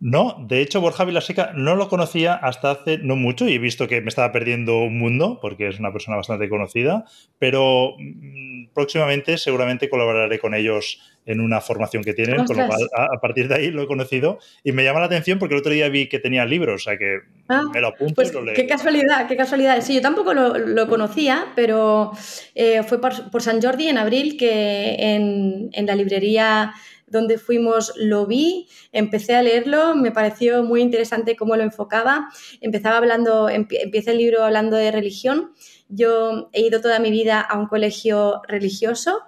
No, de hecho Borja Vilaseca no lo conocía hasta hace no mucho y he visto que me estaba perdiendo un mundo porque es una persona bastante conocida, pero mm, próximamente seguramente colaboraré con ellos en una formación que tienen, con lo cual a, partir de ahí lo he conocido y me llama la atención porque el otro día vi que tenía libros, o sea que ah, me lo apunto pues y lo leo. Qué casualidad, qué casualidad. Sí, yo tampoco lo, conocía, pero eh, fue por, San Jordi en abril que en, en la librería donde fuimos lo vi, empecé a leerlo, me pareció muy interesante cómo lo enfocaba. Empezaba hablando, empieza el libro hablando de religión. Yo he ido toda mi vida a un colegio religioso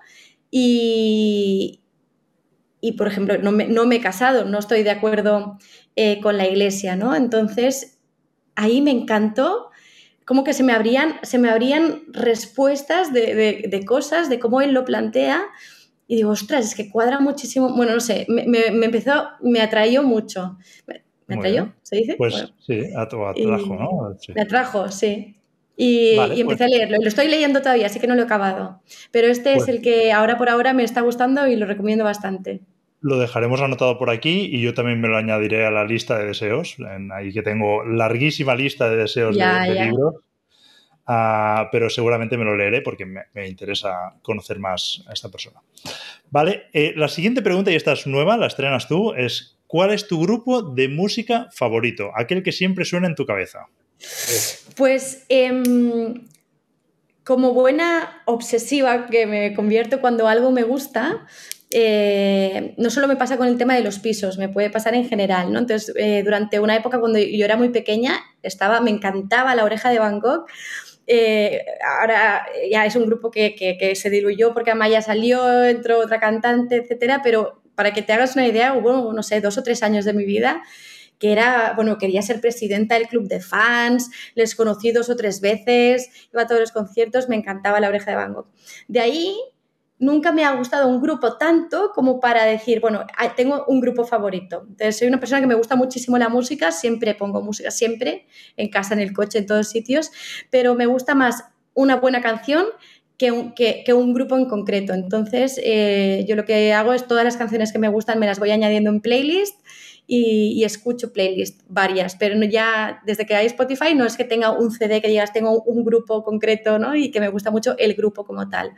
y, y por ejemplo, no me, he casado, no estoy de acuerdo eh, con la iglesia, ¿no? Entonces, ahí me encantó como que se me abrían, se me abrían respuestas de, de cosas, de cómo él lo plantea y digo, ostras, es que cuadra muchísimo. Bueno, no sé, me, me, empezó, me atrajo mucho. ¿Me, atrajo? ¿Se dice? Pues sí, atrajo, ¿no? Me atrajo, sí. Y, empecé pues a leerlo. Y lo estoy leyendo todavía, así que no lo he acabado. Pero este es pues el que ahora por ahora me está gustando y lo recomiendo bastante. Lo dejaremos anotado por aquí y yo también me lo añadiré a la lista de deseos. ahí que tengo larguísima lista de deseos de, libros. Ah, pero seguramente me lo leeré porque me, interesa conocer más a esta persona. Vale, eh, la siguiente pregunta, y esta es nueva, la estrenas tú, es ¿cuál es tu grupo de música favorito? Aquel que siempre suena en tu cabeza. Pues em, como buena obsesiva que me convierto cuando algo me gusta, eh, no solo me pasa con el tema de los pisos, me puede pasar en general, ¿no? Entonces, eh, durante una época cuando yo era muy pequeña, estaba, me encantaba la oreja de Gogh eh, ahora ya es un grupo que, se diluyó porque Amaya salió, entró otra cantante, etcétera, pero para que te hagas una idea, hubo, no sé, dos o tres años de mi vida que era, bueno, quería ser presidenta del club de fans, les conocí dos o tres veces, iba a todos los conciertos, me encantaba la oreja de Van Gogh. De ahí nunca me ha gustado un grupo tanto como para decir, bueno, ah, tengo un grupo favorito. Entonces, soy una persona que me gusta muchísimo la música, siempre pongo música, siempre, en casa, en el coche, en todos sitios, pero me gusta más una buena canción que un, que, un grupo en concreto. Entonces, eh, yo lo que hago es todas las canciones que me gustan me las voy añadiendo en playlist y, escucho playlist varias, pero ya desde que hay Spotify no es que tenga un CD que digas tengo un grupo concreto ¿no? y que me gusta mucho el grupo como tal.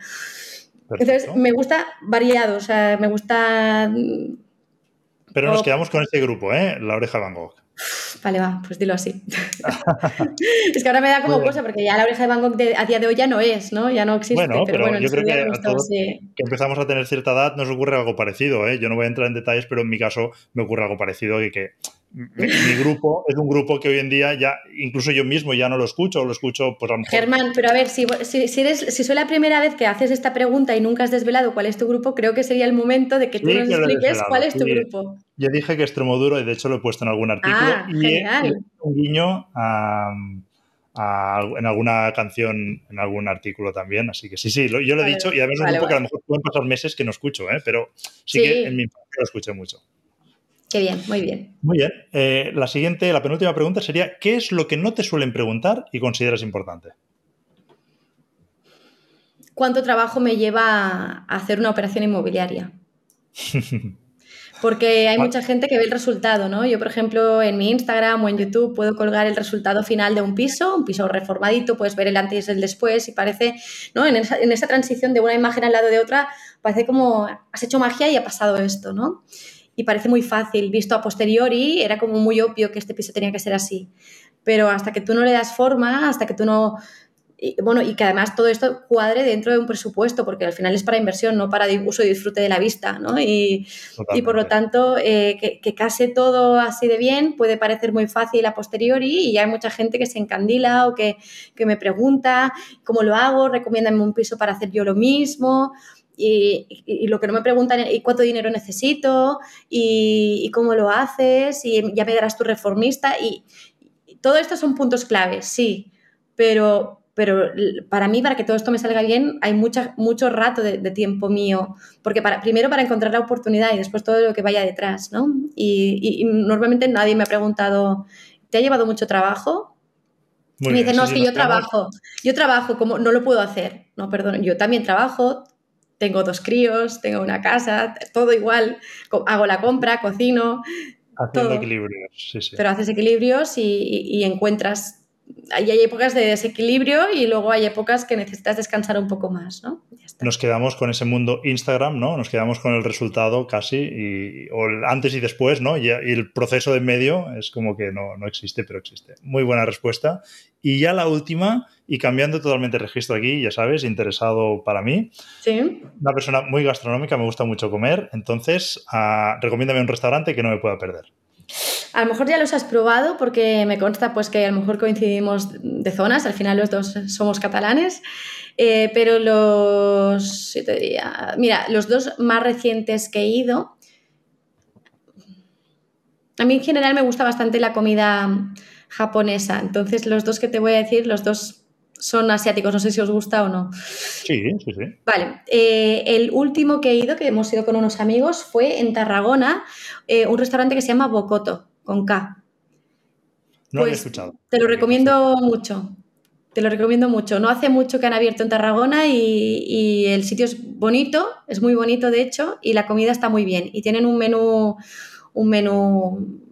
Entonces, me gusta variado, o sea, me gusta... Pero nos quedamos con este grupo, ¿eh? La oreja Van Gogh. Vale, va, pues dilo así. es que ahora me da como cosa, porque ya la oreja de Van Gogh a día de hoy ya no es, ¿no? Ya no existe. Bueno, pero, bueno, yo creo que a todos que empezamos a tener cierta edad nos ocurre algo parecido, ¿eh? Yo no voy a entrar en detalles, pero en mi caso me ocurre algo parecido y que mi, grupo es un grupo que hoy en día ya, incluso yo mismo ya no lo escucho, lo escucho pues a lo mejor. Germán, pero a ver, si, si, eres, si soy la primera vez que haces esta pregunta y nunca has desvelado cuál es tu grupo, creo que sería el momento de que tú nos expliques cuál es tu grupo. Yo dije que Extremoduro y de hecho lo he puesto en algún artículo ah, y un guiño en alguna canción, en algún artículo también, así que sí, sí, yo lo he dicho y además es un grupo que a lo mejor pueden pasar meses que no escucho, ¿eh? pero sí, que en mi infancia lo escuché mucho. Qué bien, muy bien. Muy bien. Eh, la siguiente, la penúltima pregunta sería, ¿qué es lo que no te suelen preguntar y consideras importante? ¿Cuánto trabajo me lleva a hacer una operación inmobiliaria? Porque hay mucha gente que ve el resultado, ¿no? Yo, por ejemplo, en mi Instagram o en YouTube puedo colgar el resultado final de un piso, un piso reformadito, puedes ver el antes y el después y parece, ¿no? En esa, en esa transición de una imagen al lado de otra, parece como has hecho magia y ha pasado esto, ¿no? Y parece muy fácil. Visto a posteriori, era como muy obvio que este piso tenía que ser así. Pero hasta que tú no le das forma, hasta que tú no... Y, bueno, y que además todo esto cuadre dentro de un presupuesto, porque al final es para inversión, no para uso y disfrute de la vista, ¿no? Y, y por lo tanto, eh, que, que, case todo así de bien puede parecer muy fácil a posteriori y hay mucha gente que se encandila o que, que me pregunta cómo lo hago, recomiéndame un piso para hacer yo lo mismo y, lo que no me preguntan es cuánto dinero necesito y, cómo lo haces y ya me darás tu reformista y, todo esto son puntos claves, sí, pero, pero para mí, para que todo esto me salga bien, hay mucha, mucho rato de, tiempo mío, porque para, primero para encontrar la oportunidad y después todo lo que vaya detrás, ¿no? Y, normalmente nadie me ha preguntado, ¿te ha llevado mucho trabajo? y me dice, no, es que yo trabajo, yo trabajo, como no lo puedo hacer. No, perdón, yo también trabajo, tengo dos críos, tengo una casa, todo igual, hago la compra, cocino. Haciendo equilibrios, sí, sí. Pero haces equilibrios y, encuentras hay épocas de desequilibrio y luego hay épocas que necesitas descansar un poco más, ¿no? Nos quedamos con ese mundo Instagram, ¿no? Nos quedamos con el resultado casi, y, o el antes y después, ¿no? Y, el proceso de medio es como que no, no, existe, pero existe. Muy buena respuesta. Y ya la última, y cambiando totalmente el registro aquí, ya sabes, interesado para mí. Sí. Una persona muy gastronómica, me gusta mucho comer, entonces uh, recomiéndame un restaurante que no me pueda perder. A lo mejor ya los has probado porque me consta pues que a lo mejor coincidimos de zonas, al final los dos somos catalanes, eh, pero los, te diría, mira, los dos más recientes que he ido, a mí en general me gusta bastante la comida japonesa, entonces los dos que te voy a decir, los dos son asiáticos, no sé si os gusta o no. Sí, sí, sí. Vale, eh, el último que he ido, que hemos ido con unos amigos, fue en Tarragona, eh, un restaurante que se llama Bocoto, con K. No lo he pues, escuchado. Te lo recomiendo mucho. Te lo recomiendo mucho. No hace mucho que han abierto en Tarragona y, y, el sitio es bonito, es muy bonito de hecho, y la comida está muy bien. Y tienen un menú, un menú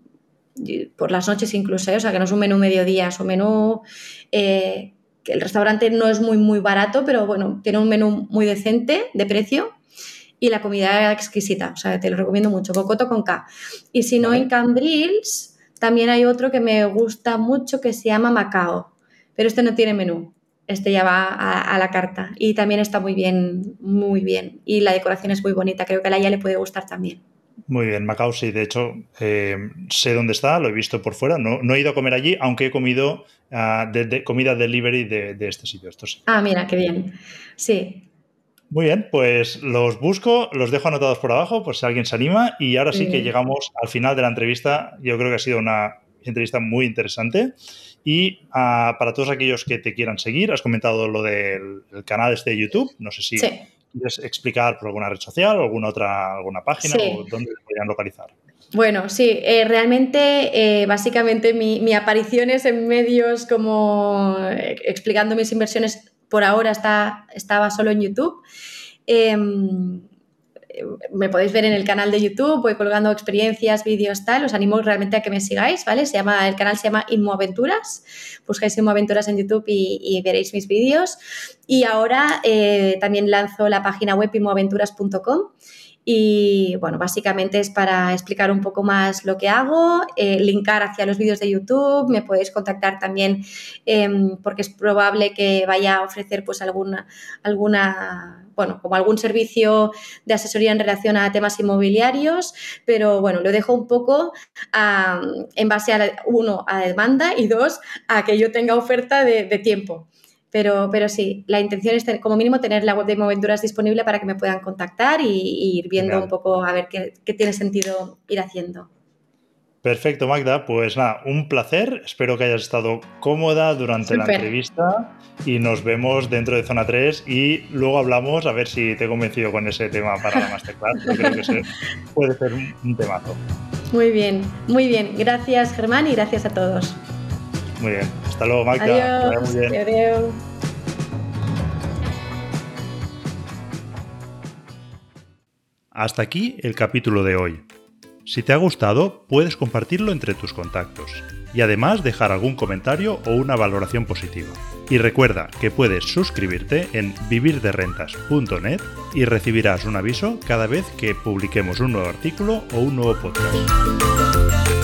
por las noches incluso, ¿eh? o sea que no es un menú mediodía, es un menú el restaurante no es muy, muy barato, pero bueno, tiene un menú muy decente de precio y la comida exquisita. O sea, te lo recomiendo mucho. Cocoto con K. Y si no, en Cambrils también hay otro que me gusta mucho que se llama Macao, pero este no tiene menú. Este ya va a, la carta y también está muy bien, muy bien. Y la decoración es muy bonita. Creo que a la ya le puede gustar también. Muy bien, Macao sí, de hecho eh, sé dónde está, lo he visto por fuera, no, no he ido a comer allí, aunque he comido uh, de, comida delivery de, de este sitio. Esto sí. Ah, mira, qué bien. Sí. Muy bien, pues los busco, los dejo anotados por abajo por si alguien se anima y ahora sí que llegamos al final de la entrevista. Yo creo que ha sido una entrevista muy interesante y uh, para todos aquellos que te quieran seguir, has comentado lo del canal este de YouTube, no sé si sí. ¿Quieres explicar por alguna red social o alguna otra alguna página o dónde podrían localizar? Bueno, sí, eh, realmente, eh, básicamente mi, mi, aparición es en medios como eh, explicando mis inversiones por ahora está, estaba solo en YouTube. Me podéis ver en el canal de YouTube, voy colgando experiencias, vídeos, tal. Os animo realmente a que me sigáis, ¿vale? Se llama, el canal se llama Inmoaventuras. Buscáis Inmoaventuras en YouTube y, veréis mis vídeos. Y ahora eh, también lanzo la página web inmoaventuras.com. Y bueno, básicamente es para explicar un poco más lo que hago, eh, linkar hacia los vídeos de YouTube, me podéis contactar también em, porque es probable que vaya a ofrecer pues alguna, alguna bueno, como algún servicio de asesoría en relación a temas inmobiliarios, pero bueno, lo dejo un poco en base a, uno, a demanda y dos, a que yo tenga oferta de, tiempo. Pero, pero, sí, la intención es como mínimo tener la web de Moventuras disponible para que me puedan contactar y, ir viendo un poco a ver qué, qué tiene sentido ir haciendo. Perfecto, Magda. Pues nada, un placer. Espero que hayas estado cómoda durante la entrevista y nos vemos dentro de Zona 3 y luego hablamos a ver si te he convencido con ese tema para la Masterclass. Yo creo que puede ser un, temazo. Muy bien, muy bien. Gracias, Germán, y gracias a todos. Muy bien. Hasta luego, Magda. Adiós. Adiós. Hasta aquí el capítulo de hoy. Si te ha gustado, puedes compartirlo entre tus contactos y además dejar algún comentario o una valoración positiva. Y recuerda que puedes suscribirte en vivirderrentas.net y recibirás un aviso cada vez que publiquemos un nuevo artículo o un nuevo podcast.